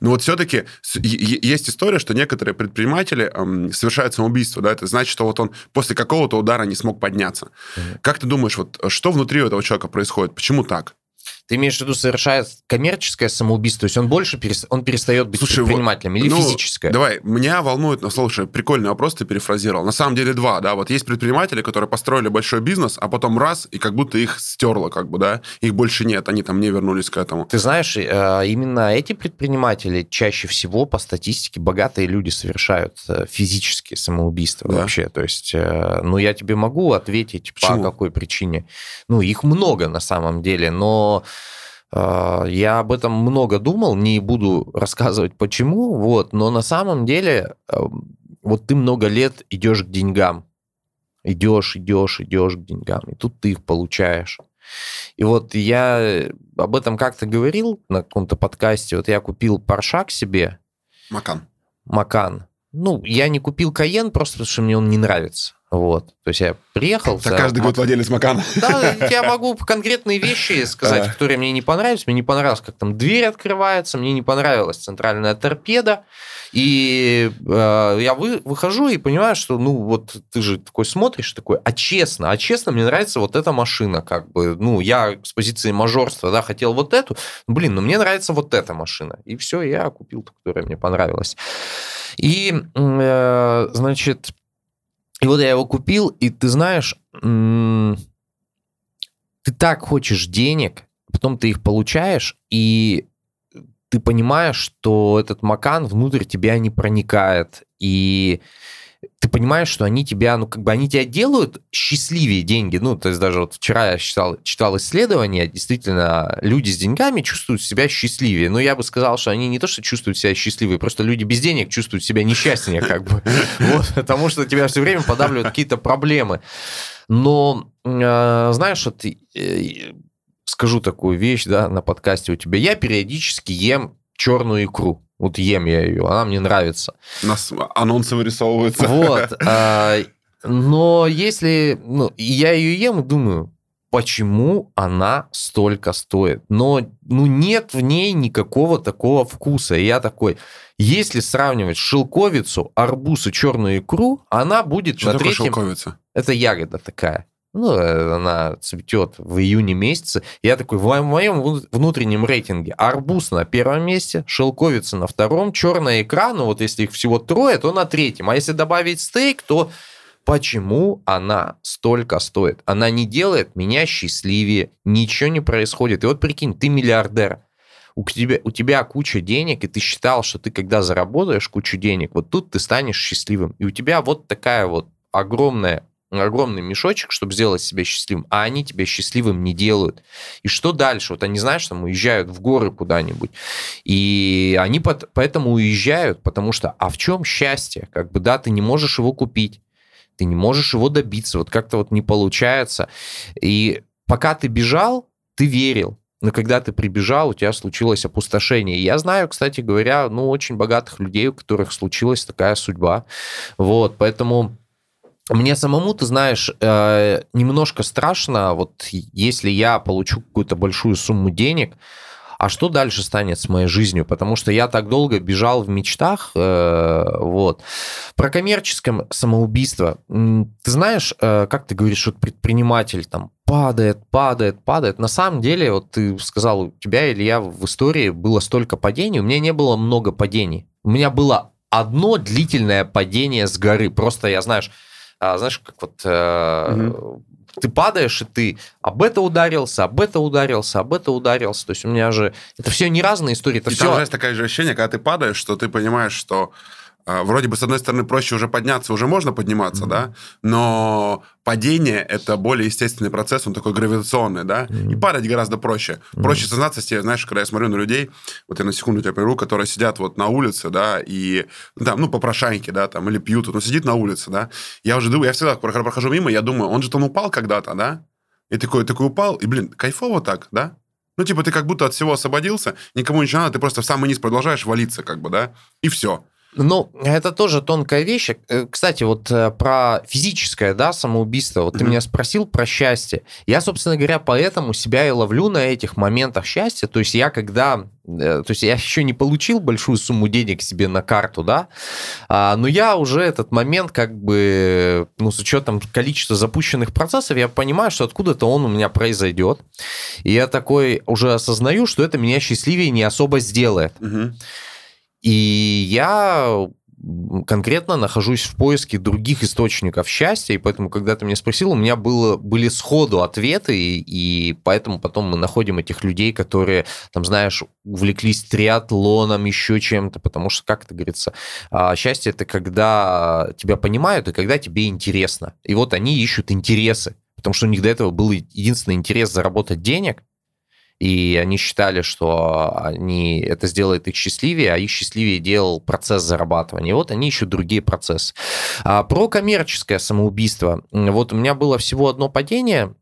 Но вот все-таки есть история, что некоторые предприниматели эм, совершают самоубийство, да, это значит, что вот он после какого-то удара не смог подняться. Mm-hmm. Как ты думаешь, вот что внутри этого человека происходит? Почему так? Ты имеешь в виду совершает коммерческое самоубийство, то есть он больше перес... он перестает быть слушай, предпринимателем или ну, физическое? Давай, меня волнует, ну, слушай, прикольный вопрос ты перефразировал. На самом деле два, да, вот есть предприниматели, которые построили большой бизнес, а потом раз, и как будто их стерло, как бы, да, их больше нет, они там не вернулись к этому. Ты знаешь, э, именно эти предприниматели чаще всего по статистике богатые люди совершают э, физические самоубийства да? вообще, то есть, э, ну, я тебе могу ответить Почему? по какой причине. Ну, их много на самом деле, но я об этом много думал, не буду рассказывать почему, вот, но на самом деле эм, вот ты много лет идешь к деньгам, идешь, идешь, идешь к деньгам, и тут ты их получаешь. И вот я об этом как-то говорил на каком-то подкасте. Вот я купил Паршак себе. Макан. Макан. Ну, я не купил Каен просто потому, что мне он не нравится. Вот. То есть я приехал... Так каждый год владелец Макана. Да, я могу конкретные вещи сказать, которые мне не понравились. Мне не понравилось, как там дверь открывается, мне не понравилась центральная торпеда. И э, я вы, выхожу и понимаю, что, ну, вот ты же такой смотришь, такой, а честно, а честно, мне нравится вот эта машина, как бы, ну, я с позиции мажорства, да, хотел вот эту, блин, ну, мне нравится вот эта машина. И все, я купил ту, которая мне понравилась. И, э, значит, и вот я его купил, и ты знаешь, ты так хочешь денег, потом ты их получаешь, и ты понимаешь, что этот макан внутрь тебя не проникает, и ты понимаешь, что они тебя, ну, как бы они тебя делают счастливее деньги. Ну, то есть даже вот вчера я читал, читал исследования, действительно, люди с деньгами чувствуют себя счастливее. Но я бы сказал, что они не то, что чувствуют себя счастливее, просто люди без денег чувствуют себя несчастнее, как бы. <laughs> Вот, потому что тебя все время подавливают какие-то проблемы. Но, э, знаешь, вот э, скажу такую вещь, да, на подкасте у тебя. Я периодически ем черную икру. Вот ем я ее, она мне нравится. У нас анонсы вырисовываются. Вот. <laughs> А, но если... Ну, я ее ем и думаю, почему она столько стоит. Но ну, нет в ней никакого такого вкуса. И я такой, если сравнивать шелковицу, арбуз и черную икру, она будет Что на такое третьем... шелковица? Это ягода такая. Ну, э, она цветет в июне месяце. Я такой, в моем внутреннем рейтинге арбуз на первом месте, шелковица на втором, черная икра, ну вот если их всего трое, то на третьем. А если добавить стейк, то почему она столько стоит? Она не делает меня счастливее, ничего не происходит. И вот прикинь, ты миллиардер, у тебя, у тебя куча денег, и ты считал, что ты когда заработаешь кучу денег, вот тут ты станешь счастливым. И у тебя вот такая вот огромная огромный мешочек, чтобы сделать себя счастливым, а они тебя счастливым не делают. И что дальше? Вот они, знаешь, там уезжают в горы куда-нибудь, и они под, поэтому уезжают, потому что, а в чем счастье? Как бы, да, ты не можешь его купить, ты не можешь его добиться, вот как-то вот не получается. И пока ты бежал, ты верил, но когда ты прибежал, у тебя случилось опустошение. я знаю, кстати говоря, ну, очень богатых людей, у которых случилась такая судьба. Вот, поэтому мне самому, ты знаешь, э, немножко страшно, вот если я получу какую-то большую сумму денег, а что дальше станет с моей жизнью? Потому что я так долго бежал в мечтах. Э, вот. Про коммерческое самоубийство. Ты знаешь, э, как ты говоришь, вот предприниматель там падает, падает, падает. На самом деле, вот ты сказал, у тебя или я в истории было столько падений, у меня не было много падений. У меня было одно длительное падение с горы. Просто я, знаешь, а, знаешь, как вот э, угу. ты падаешь, и ты об это ударился, об это ударился, об это ударился. То есть у меня же... Это все не разные истории. Это и все... там, знаешь, такое же ощущение, когда ты падаешь, что ты понимаешь, что вроде бы, с одной стороны, проще уже подняться, уже можно подниматься, mm-hmm. да, но падение – это более естественный процесс, он такой гравитационный, да, mm-hmm. и падать гораздо проще. Mm-hmm. Проще сознаться себе, знаешь, когда я смотрю на людей, вот я на секунду тебя прерву, которые сидят вот на улице, да, и, там, ну, попрошайки, да, там, или пьют, но сидит на улице, да, я уже думаю, я всегда прохожу мимо, я думаю, он же там упал когда-то, да, и такой, такой упал, и, блин, кайфово так, да, ну, типа, ты как будто от всего освободился, никому ничего надо, ты просто в самый низ продолжаешь валиться, как бы, да, и все. Ну, это тоже тонкая вещь. Э, кстати, вот э, про физическое, да, самоубийство. Вот mm-hmm. ты меня спросил про счастье. Я, собственно говоря, поэтому себя и ловлю на этих моментах счастья. То есть я когда... Э, то есть я <laughs> еще не получил большую сумму денег себе на карту, да, а, но я уже этот момент как бы, ну, с учетом количества запущенных процессов, я понимаю, что откуда-то он у меня произойдет. И я такой уже осознаю, что это меня счастливее не особо сделает. Mm-hmm. И я конкретно нахожусь в поиске других источников счастья, и поэтому, когда ты меня спросил, у меня было, были сходу ответы, и, и поэтому потом мы находим этих людей, которые, там, знаешь, увлеклись триатлоном, еще чем-то, потому что, как это говорится, а, счастье – это когда тебя понимают и когда тебе интересно. И вот они ищут интересы, потому что у них до этого был единственный интерес заработать денег – и они считали, что они, это сделает их счастливее, а их счастливее делал процесс зарабатывания. Вот они ищут другие процессы. А про коммерческое самоубийство. Вот у меня было всего одно падение,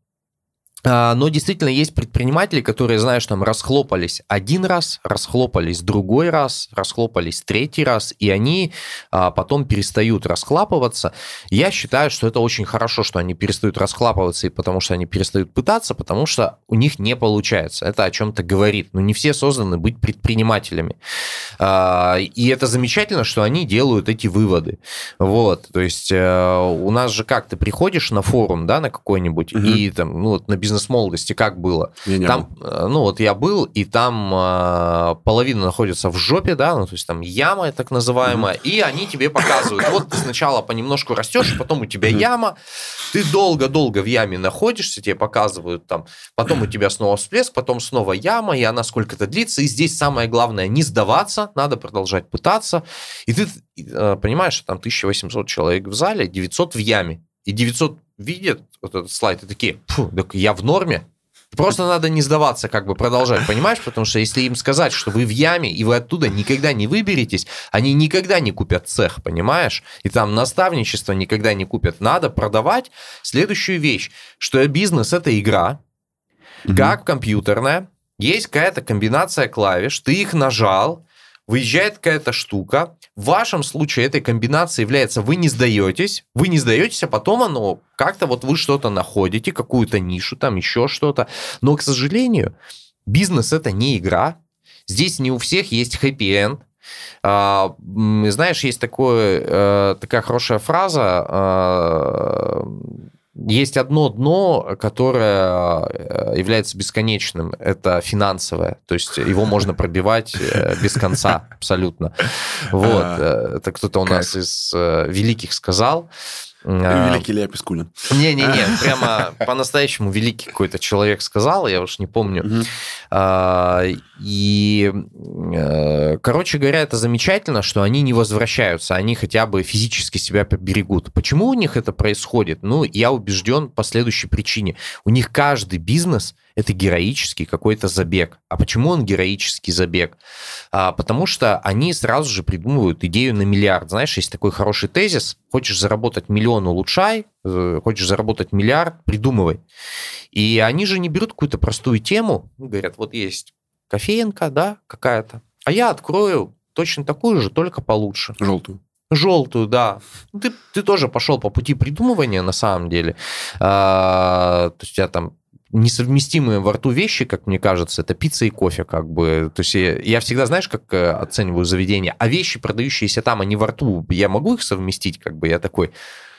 но действительно есть предприниматели, которые, знаешь, там расхлопались один раз, расхлопались другой раз, расхлопались третий раз, и они а, потом перестают расхлапываться. Я считаю, что это очень хорошо, что они перестают расхлапываться, и потому что они перестают пытаться, потому что у них не получается. Это о чем-то говорит. Но не все созданы быть предпринимателями. А, и это замечательно, что они делают эти выводы. Вот, то есть э, у нас же как, ты приходишь на форум, да, на какой-нибудь, угу. и там, ну вот на бизнес бизнес-молодости как было? Я не там, был. Э, ну вот я был, и там э, половина находится в жопе, да, ну то есть там яма так называемая, mm-hmm. и они тебе показывают, вот ты сначала понемножку растешь, потом у тебя mm-hmm. яма, ты долго-долго в яме находишься, тебе показывают там, потом у тебя снова всплеск, потом снова яма, и она сколько-то длится, и здесь самое главное не сдаваться, надо продолжать пытаться, и ты э, понимаешь, что там 1800 человек в зале, 900 в яме, и 900 видят вот этот слайд и такие, так я в норме. Просто надо не сдаваться, как бы продолжать, понимаешь? Потому что если им сказать, что вы в яме, и вы оттуда никогда не выберетесь, они никогда не купят цех, понимаешь? И там наставничество никогда не купят. Надо продавать следующую вещь, что бизнес – это игра, угу. как компьютерная, есть какая-то комбинация клавиш, ты их нажал, выезжает какая-то штука. В вашем случае этой комбинацией является вы не сдаетесь, вы не сдаетесь, а потом оно как-то вот вы что-то находите, какую-то нишу, там еще что-то. Но, к сожалению, бизнес это не игра. Здесь не у всех есть хэппи-энд. А, знаешь, есть такое, э, такая хорошая фраза, а, есть одно дно, которое э, является бесконечным. Это финансовое. То есть его можно пробивать э, без конца абсолютно. Вот. А. Э, это кто-то у нас из великих сказал. А, великий Илья Пискулин. Не-не-не, <laughs> прямо по-настоящему великий какой-то человек сказал, я уж не помню. А, и, э, короче говоря, это замечательно, что они не возвращаются, они хотя бы физически себя поберегут. Почему у них это происходит? Ну, я убежден по следующей причине. У них каждый бизнес это героический какой-то забег. А почему он героический забег? А, потому что они сразу же придумывают идею на миллиард. Знаешь, есть такой хороший тезис. Хочешь заработать миллион, улучшай. Э, хочешь заработать миллиард, придумывай. И они же не берут какую-то простую тему. Говорят, вот есть кофеинка, да, какая-то. А я открою точно такую же, только получше. Желтую. Желтую, да. Ты, ты тоже пошел по пути придумывания на самом деле. А, то есть у тебя там несовместимые во рту вещи, как мне кажется, это пицца и кофе, как бы. То есть я, я всегда, знаешь, как э, оцениваю заведение, а вещи, продающиеся там, они во рту, я могу их совместить, как бы, я такой,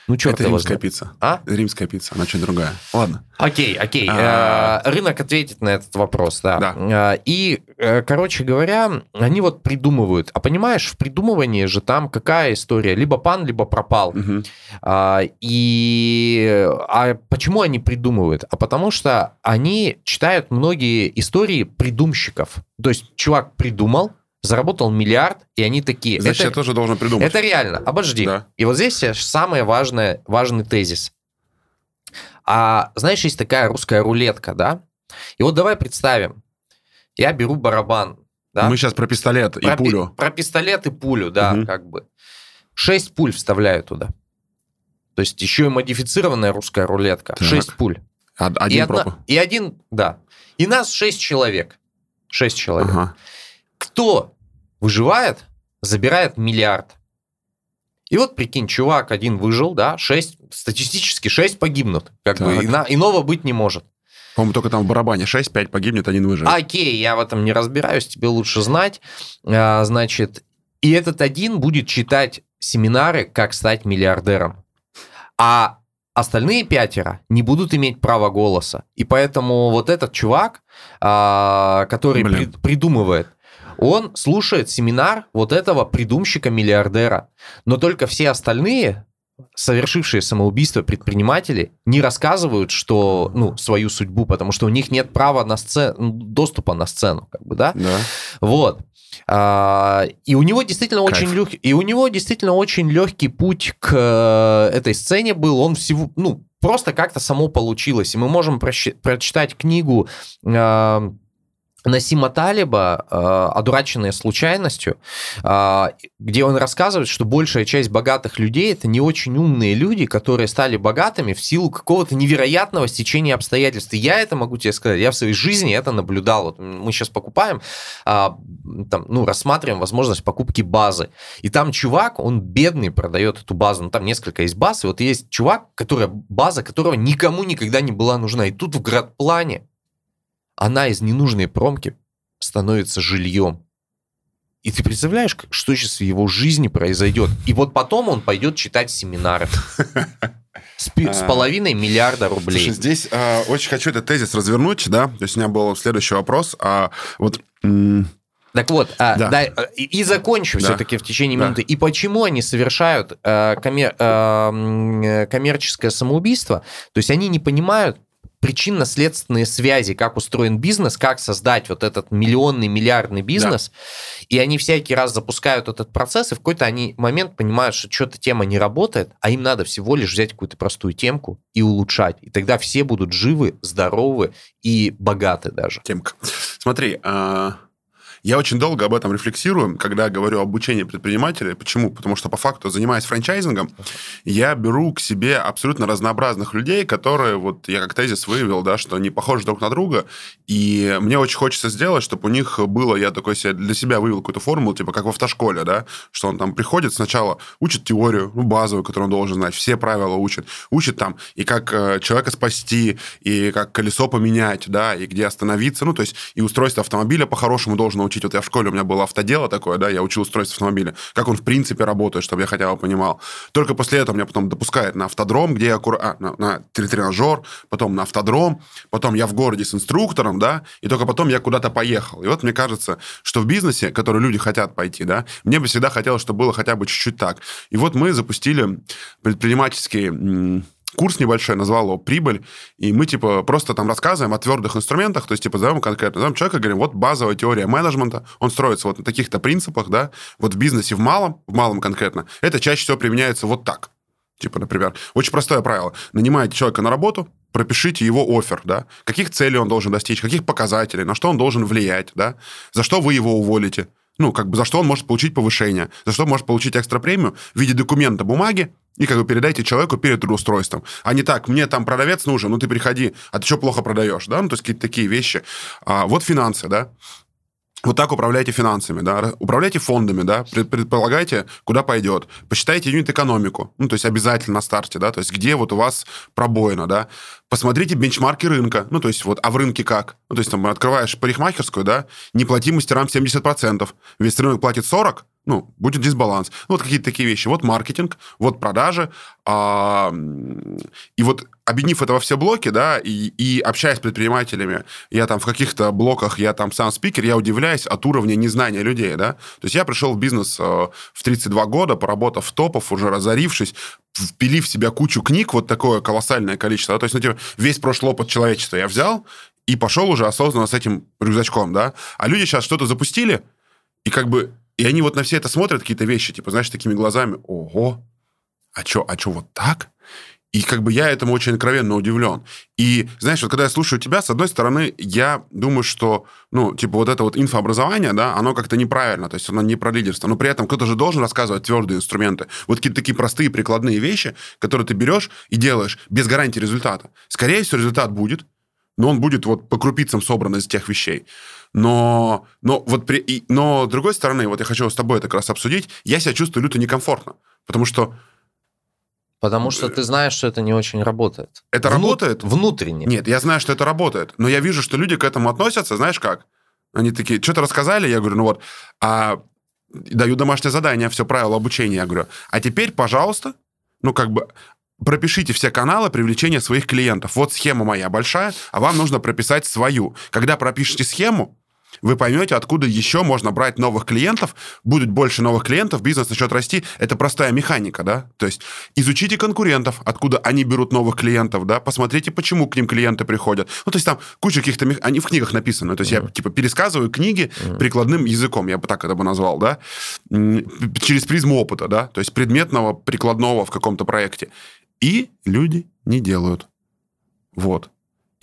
ну, черт Это римская пицца. А? Римская пицца, она чуть другая. Ладно. Окей, окей. А... Э, рынок ответит на этот вопрос, да. да. Э, и, э, короче говоря, они вот придумывают. А понимаешь, в придумывании же там какая история? Либо пан, либо пропал. Угу. И а почему они придумывают? А потому что они читают многие истории придумщиков. То есть чувак придумал, заработал миллиард, и они такие... Значит, это, я тоже должен придумать. Это реально. Обожди. Да. И вот здесь самый важный, важный тезис. А знаешь, есть такая русская рулетка, да? И вот давай представим, я беру барабан, да? Мы сейчас про пистолет про и пулю. Пи- про пистолет и пулю, да, угу. как бы. Шесть пуль вставляю туда. То есть еще и модифицированная русская рулетка. Так. Шесть пуль. Один и, одна, и один, да. И нас шесть человек. Шесть человек. Ага. Кто выживает, забирает миллиард. И вот прикинь, чувак один выжил, да, 6, статистически 6 погибнут. Как так. бы ина, иного быть не может. По-моему, только там в барабане 6, 5 погибнет, один выживет. Окей, я в этом не разбираюсь, тебе лучше знать. А, значит, и этот один будет читать семинары, как стать миллиардером. А остальные пятеро не будут иметь права голоса. И поэтому вот этот чувак, а, который при, придумывает, он слушает семинар вот этого придумщика-миллиардера. Но только все остальные, совершившие самоубийство предприниматели, не рассказывают, что, ну, свою судьбу, потому что у них нет права на сцену, доступа на сцену, как бы, да? Да. Вот. А, и у него действительно Кайф. очень легкий, и у него действительно очень легкий путь к э, этой сцене был. Он всего, ну, просто как-то само получилось. И мы можем прочитать книгу а, Насима Талиба э, «Одураченные случайностью», э, где он рассказывает, что большая часть богатых людей – это не очень умные люди, которые стали богатыми в силу какого-то невероятного стечения обстоятельств. И я это могу тебе сказать, я в своей жизни это наблюдал. Вот мы сейчас покупаем, э, там, ну, рассматриваем возможность покупки базы. И там чувак, он бедный, продает эту базу. Ну, там несколько есть баз, и вот есть чувак, которая, база которого никому никогда не была нужна. И тут в градплане она из ненужной промки становится жильем. И ты представляешь, что сейчас в его жизни произойдет? И вот потом он пойдет читать семинары. С, с а. половиной миллиарда рублей. Слушай, здесь э, очень хочу этот тезис развернуть, да. То есть у меня был следующий вопрос. А, вот так вот, а, да. И, и закончу да. все-таки в течение минуты. Да. И почему они совершают э, коммер, э, коммерческое самоубийство? То есть они не понимают, причинно-следственные связи, как устроен бизнес, как создать вот этот миллионный, миллиардный бизнес. Да. И они всякий раз запускают этот процесс, и в какой-то они момент понимают, что что-то тема не работает, а им надо всего лишь взять какую-то простую темку и улучшать. И тогда все будут живы, здоровы и богаты даже. Темка. Смотри, а я очень долго об этом рефлексирую, когда говорю об обучении предпринимателей. Почему? Потому что, по факту, занимаясь франчайзингом, я беру к себе абсолютно разнообразных людей, которые, вот я как тезис выявил, да, что они похожи друг на друга, и мне очень хочется сделать, чтобы у них было, я такой себе для себя вывел какую-то формулу, типа как в автошколе, да, что он там приходит сначала, учит теорию, ну, базовую, которую он должен знать, все правила учит, учит там и как э, человека спасти, и как колесо поменять, да, и где остановиться, ну, то есть и устройство автомобиля по-хорошему должен научиться научить. Вот я в школе, у меня было автодело такое, да, я учил устройство автомобиля, как он в принципе работает, чтобы я хотя бы понимал. Только после этого меня потом допускают на автодром, где я аккура... а, на, на тренажер, потом на автодром, потом я в городе с инструктором, да, и только потом я куда-то поехал. И вот мне кажется, что в бизнесе, который люди хотят пойти, да, мне бы всегда хотелось, чтобы было хотя бы чуть-чуть так. И вот мы запустили предпринимательский курс небольшой, назвал его «Прибыль», и мы, типа, просто там рассказываем о твердых инструментах, то есть, типа, зовем конкретно, зовем человека, говорим, вот базовая теория менеджмента, он строится вот на таких-то принципах, да, вот в бизнесе в малом, в малом конкретно, это чаще всего применяется вот так. Типа, например, очень простое правило. Нанимаете человека на работу, пропишите его офер, да, каких целей он должен достичь, каких показателей, на что он должен влиять, да, за что вы его уволите, ну, как бы за что он может получить повышение, за что может получить экстра премию в виде документа, бумаги, и как бы передайте человеку перед трудоустройством. А не так, мне там продавец нужен, ну ты приходи, а ты что плохо продаешь, да? Ну, то есть какие-то такие вещи. А, вот финансы, да? Вот так управляйте финансами, да, управляйте фондами, да, предполагайте, куда пойдет, посчитайте юнит-экономику, ну, то есть обязательно на старте, да, то есть где вот у вас пробоина, да, посмотрите бенчмарки рынка, ну, то есть вот, а в рынке как? Ну, то есть там открываешь парикмахерскую, да, не плати мастерам 70%, весь рынок платит 40%, ну, будет дисбаланс. Ну, вот какие-то такие вещи. Вот маркетинг, вот продажи. А, и вот объединив это во все блоки, да, и, и общаясь с предпринимателями, я там в каких-то блоках, я там сам спикер, я удивляюсь от уровня незнания людей, да. То есть я пришел в бизнес э, в 32 года, поработав в топов, уже разорившись, впилив в себя кучу книг, вот такое колоссальное количество. Да? То есть, ну, типа, весь прошлый опыт человечества я взял и пошел уже осознанно с этим рюкзачком, да. А люди сейчас что-то запустили, и как бы и они вот на все это смотрят, какие-то вещи, типа, знаешь, такими глазами, ого, а что, а что, вот так? И как бы я этому очень откровенно удивлен. И, знаешь, вот когда я слушаю тебя, с одной стороны, я думаю, что, ну, типа, вот это вот инфообразование, да, оно как-то неправильно, то есть оно не про лидерство. Но при этом кто-то же должен рассказывать твердые инструменты. Вот какие-то такие простые прикладные вещи, которые ты берешь и делаешь без гарантии результата. Скорее всего, результат будет, но он будет вот по крупицам собран из тех вещей. Но, но, вот при, и, но с другой стороны, вот я хочу с тобой это как раз обсудить, я себя чувствую люто некомфортно, потому что Потому что ты знаешь, что это не очень работает. Это Внут... работает? Внутренне. Нет, я знаю, что это работает. Но я вижу, что люди к этому относятся, знаешь как? Они такие, что-то рассказали, я говорю, ну вот, а даю домашнее задание, все правила обучения, я говорю, а теперь, пожалуйста, ну как бы пропишите все каналы привлечения своих клиентов. Вот схема моя большая, а вам нужно прописать свою. Когда пропишете схему, вы поймете, откуда еще можно брать новых клиентов, будет больше новых клиентов, бизнес начнет расти. Это простая механика, да? То есть изучите конкурентов, откуда они берут новых клиентов, да? Посмотрите, почему к ним клиенты приходят. Ну, то есть там куча каких-то... Мех... Они в книгах написаны. То есть mm-hmm. я, типа, пересказываю книги mm-hmm. прикладным языком, я бы так это бы назвал, да? Через призму опыта, да? То есть предметного, прикладного в каком-то проекте. И люди не делают. Вот.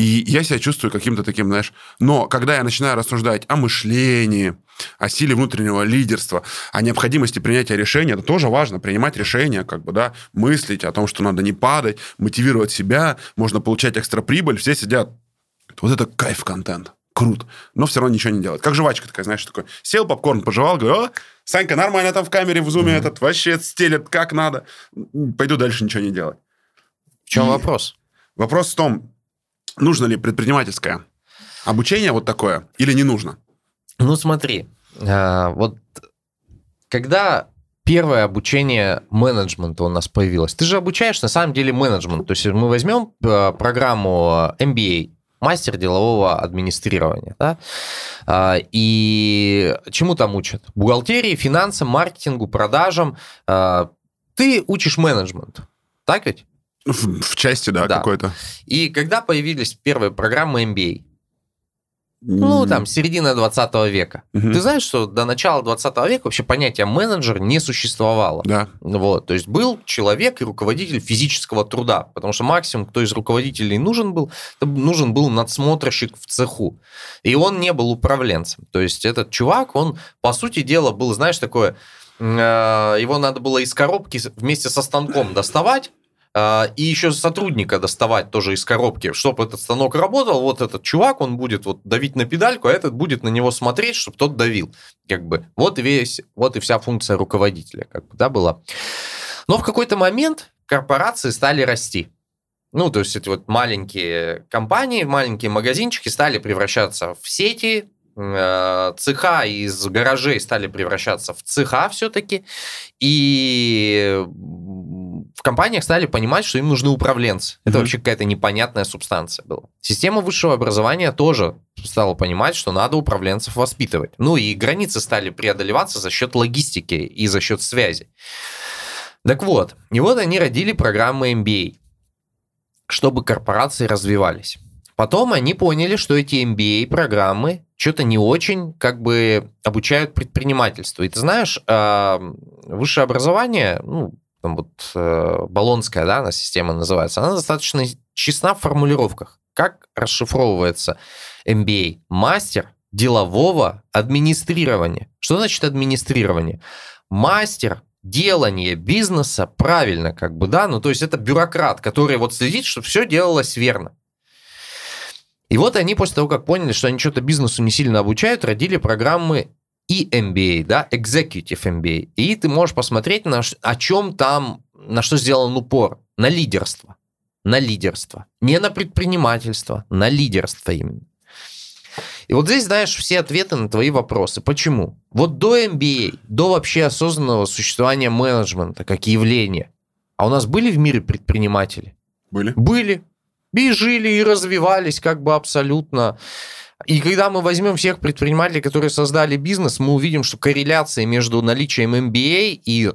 И я себя чувствую каким-то таким, знаешь... Но когда я начинаю рассуждать о мышлении, о силе внутреннего лидерства, о необходимости принятия решения, это тоже важно, принимать решения, как бы, да, мыслить о том, что надо не падать, мотивировать себя, можно получать экстра прибыль, все сидят. Вот это кайф-контент. Круто. Но все равно ничего не делать. Как жвачка такая, знаешь, такой. Сел, попкорн пожевал, говорю, о, Санька, нормально там в камере, в зуме mm-hmm. этот, вообще стелет как надо. Пойду дальше ничего не делать. В чем И вопрос? Вопрос в том, Нужно ли предпринимательское обучение вот такое или не нужно? Ну, смотри, а, вот когда первое обучение менеджменту у нас появилось, ты же обучаешь на самом деле менеджмент. То есть мы возьмем а, программу MBA, мастер делового администрирования. Да? А, и чему там учат? Бухгалтерии, финансам, маркетингу, продажам. Ты учишь менеджмент. Так ведь? В, в части, да, да. какой-то. И когда появились первые программы MBA, ну, там, середина 20 века. Угу. Ты знаешь, что до начала 20 века вообще понятие менеджер не существовало. Да. Вот, то есть был человек и руководитель физического труда, потому что максимум, кто из руководителей нужен был, нужен был надсмотрщик в цеху. И он не был управленцем. То есть этот чувак, он, по сути дела, был, знаешь, такое, э, его надо было из коробки вместе со станком доставать, и еще сотрудника доставать тоже из коробки, чтобы этот станок работал. Вот этот чувак, он будет вот давить на педальку, а этот будет на него смотреть, чтобы тот давил. Как бы вот весь, вот и вся функция руководителя, как бы, да, была. Но в какой-то момент корпорации стали расти. Ну, то есть эти вот маленькие компании, маленькие магазинчики стали превращаться в сети, э, цеха из гаражей стали превращаться в цеха все-таки, и в компаниях стали понимать, что им нужны управленцы. Это mm-hmm. вообще какая-то непонятная субстанция была. Система высшего образования тоже стала понимать, что надо управленцев воспитывать. Ну и границы стали преодолеваться за счет логистики и за счет связи. Так вот, и вот они родили программы MBA, чтобы корпорации развивались. Потом они поняли, что эти MBA-программы что-то не очень как бы обучают предпринимательству. И ты знаешь, а, высшее образование, ну, вот э, Болонская, да, она система называется, она достаточно честна в формулировках. Как расшифровывается MBA? Мастер делового администрирования. Что значит администрирование? Мастер делание бизнеса правильно, как бы, да, ну, то есть это бюрократ, который вот следит, чтобы все делалось верно. И вот они после того, как поняли, что они что-то бизнесу не сильно обучают, родили программы и MBA, да, Executive MBA. И ты можешь посмотреть, на, о чем там, на что сделан упор. На лидерство. На лидерство. Не на предпринимательство, на лидерство именно. И вот здесь знаешь все ответы на твои вопросы. Почему? Вот до MBA, до вообще осознанного существования менеджмента как явления, а у нас были в мире предприниматели? Были. Были. И жили, и развивались как бы абсолютно. И когда мы возьмем всех предпринимателей, которые создали бизнес, мы увидим, что корреляция между наличием MBA и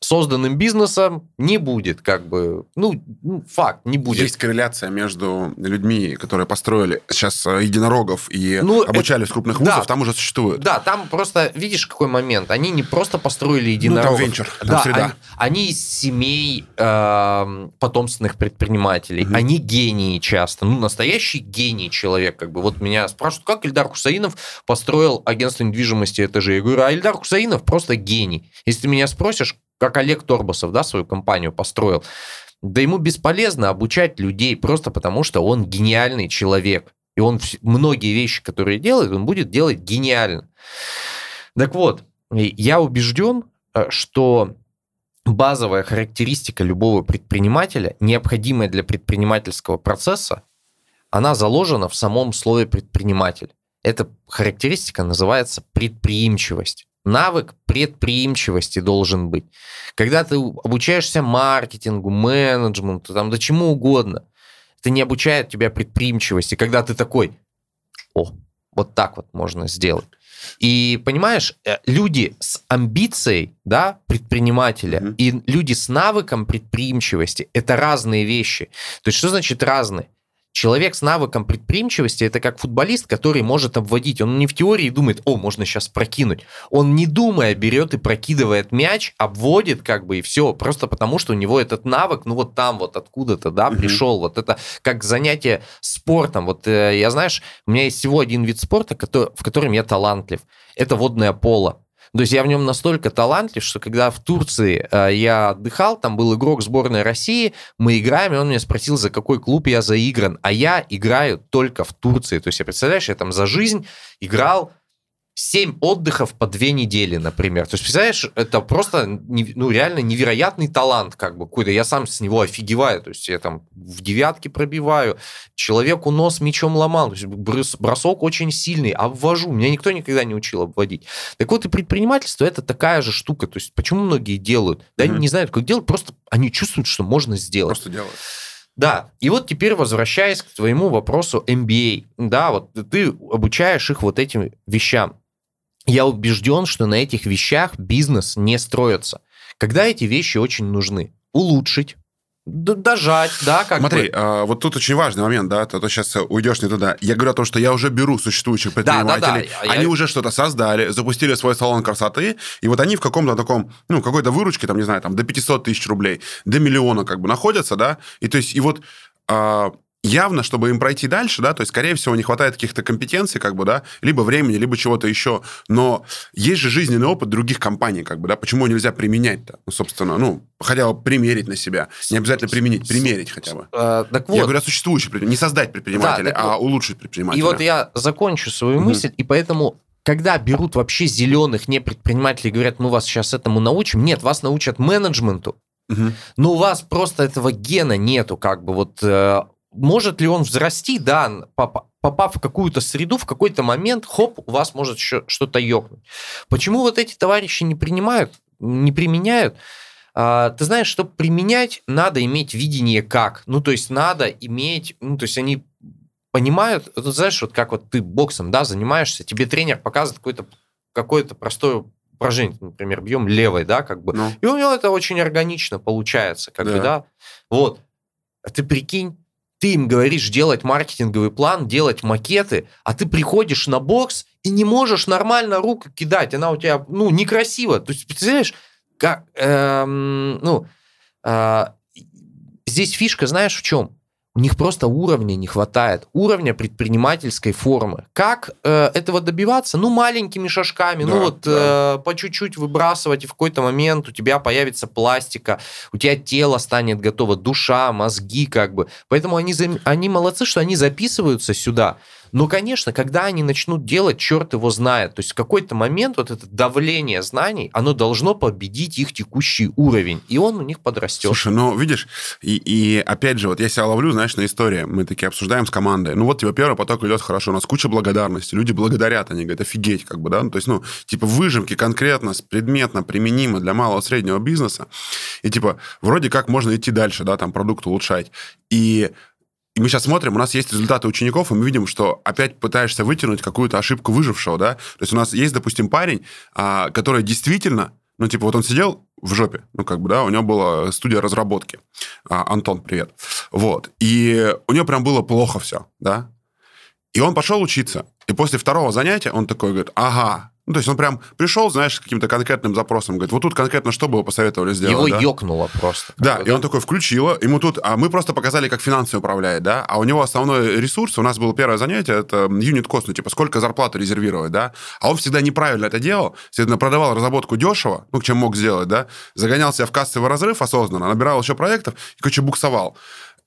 созданным бизнесом не будет, как бы, ну, факт, не будет. Есть корреляция между людьми, которые построили сейчас э, единорогов и ну, обучались это, крупных вузов, да, там уже существует. Да, там просто, видишь, какой момент, они не просто построили единорогов. Ну, там венчур, там да, среда. Они, они из семей э, потомственных предпринимателей, угу. они гении часто, ну, настоящий гений человек, как бы, вот меня спрашивают, как Ильдар Хусаинов построил агентство недвижимости этажей? Я говорю, а Ильдар Хусаинов просто гений. Если ты меня спросишь, как Олег Торбасов, да, свою компанию построил. Да ему бесполезно обучать людей просто потому, что он гениальный человек. И он многие вещи, которые делает, он будет делать гениально. Так вот, я убежден, э, что базовая характеристика любого предпринимателя, необходимая для предпринимательского процесса, она заложена в самом слове предприниматель. Эта характеристика называется предприимчивость навык предприимчивости должен быть. Когда ты обучаешься маркетингу, менеджменту, там, да чему угодно, это не обучает тебя предприимчивости, когда ты такой, о, вот так вот можно сделать. И понимаешь, э, люди с амбицией, да, предпринимателя, mm-hmm. и люди с навыком предприимчивости это разные вещи. То есть что значит разные? Человек с навыком предприимчивости это как футболист, который может обводить. Он не в теории думает, о, можно сейчас прокинуть. Он не думая берет и прокидывает мяч, обводит как бы и все, просто потому что у него этот навык, ну вот там вот откуда-то, да, угу. пришел. Вот это как занятие спортом. Вот э, я, знаешь, у меня есть всего один вид спорта, который, в котором я талантлив. Это водное поло. То есть я в нем настолько талантлив, что когда в Турции э, я отдыхал, там был игрок сборной России, мы играем, и он меня спросил, за какой клуб я заигран. А я играю только в Турции. То есть, я представляешь, я там за жизнь играл 7 отдыхов по 2 недели, например. То есть, представляешь, это просто ну, реально невероятный талант как бы какой-то. Я сам с него офигеваю. То есть, я там в девятке пробиваю, человеку нос мечом ломал. То есть, бросок очень сильный, обвожу. Меня никто никогда не учил обводить. Так вот, и предпринимательство это такая же штука. То есть, почему многие делают? Да, mm-hmm. они не знают, как делать, просто они чувствуют, что можно сделать. Просто делают. Да, и вот теперь возвращаясь к твоему вопросу MBA, да, вот ты обучаешь их вот этим вещам я убежден, что на этих вещах бизнес не строится. Когда эти вещи очень нужны? Улучшить, дожать, да, как Смотри, бы. А, вот тут очень важный момент, да, то, то сейчас уйдешь не туда. Я говорю о том, что я уже беру существующих предпринимателей, да, да, да. они я... уже что-то создали, запустили свой салон красоты, и вот они в каком-то таком, ну, какой-то выручке, там, не знаю, там, до 500 тысяч рублей, до миллиона как бы находятся, да, и то есть, и вот а, явно, чтобы им пройти дальше, да, то есть, скорее всего, не хватает каких-то компетенций, как бы, да, либо времени, либо чего-то еще. Но есть же жизненный опыт других компаний, как бы, да, почему нельзя применять-то? Ну, собственно, ну, хотя бы примерить на себя. Не обязательно применить, примерить хотя бы. А, так вот. Я говорю о существующих не создать предпринимателя, да, а вот. улучшить предпринимателя. И вот я закончу свою угу. мысль, и поэтому когда берут вообще зеленых не предпринимателей и говорят, мы вас сейчас этому научим, нет, вас научат менеджменту, Угу. Но у вас просто этого гена нету, как бы вот э, может ли он взрасти, да, попав в какую-то среду, в какой-то момент, хоп, у вас может что-то ёкнуть. Почему вот эти товарищи не принимают, не применяют? А, ты знаешь, чтобы применять, надо иметь видение как. Ну, то есть надо иметь, ну, то есть они понимают, ты знаешь, вот как вот ты боксом, да, занимаешься, тебе тренер показывает какое-то какое-то простое упражнение, например, бьем левой, да, как бы, ну. и у него это очень органично получается, как да. бы, да, вот. А ты прикинь, ты им говоришь делать маркетинговый план, делать макеты, а ты приходишь на бокс и не можешь нормально руку кидать, она у тебя, ну, некрасиво. То есть, представляешь, как, эм, ну, э, здесь фишка, знаешь, в чем? У них просто уровня не хватает, уровня предпринимательской формы. Как э, этого добиваться? Ну, маленькими шажками, ну да, ну вот да. э, по чуть-чуть выбрасывать, и в какой-то момент у тебя появится пластика, у тебя тело станет готово, душа, мозги как бы. Поэтому они, они молодцы, что они записываются сюда. Но, конечно, когда они начнут делать, черт его знает. То есть в какой-то момент вот это давление знаний, оно должно победить их текущий уровень, и он у них подрастет. Слушай, ну, видишь, и, и опять же, вот я себя ловлю, знаешь, на истории, мы такие обсуждаем с командой, ну вот, типа, первый поток идет хорошо, у нас куча благодарности, люди благодарят, они говорят, офигеть, как бы, да, ну, то есть, ну, типа, выжимки конкретно, предметно, применимы для малого среднего бизнеса, и, типа, вроде как можно идти дальше, да, там, продукт улучшать, и и мы сейчас смотрим, у нас есть результаты учеников, и мы видим, что опять пытаешься вытянуть какую-то ошибку выжившего, да? То есть у нас есть, допустим, парень, а, который действительно, ну, типа, вот он сидел в жопе, ну, как бы, да, у него была студия разработки. А, Антон, привет. Вот. И у него прям было плохо все, да? И он пошел учиться. И после второго занятия он такой говорит, ага, ну, то есть он прям пришел, знаешь, с каким-то конкретным запросом, говорит, вот тут конкретно что бы вы посоветовали сделать? Его да? ёкнуло просто. Да, и он такой включило, ему тут, а мы просто показали, как финансы управляет, да, а у него основной ресурс, у нас было первое занятие, это юнит кост, ну, типа, сколько зарплату резервировать, да, а он всегда неправильно это делал, следовательно, продавал разработку дешево, ну, чем мог сделать, да, загонял себя в кассовый разрыв осознанно, набирал еще проектов и, короче, буксовал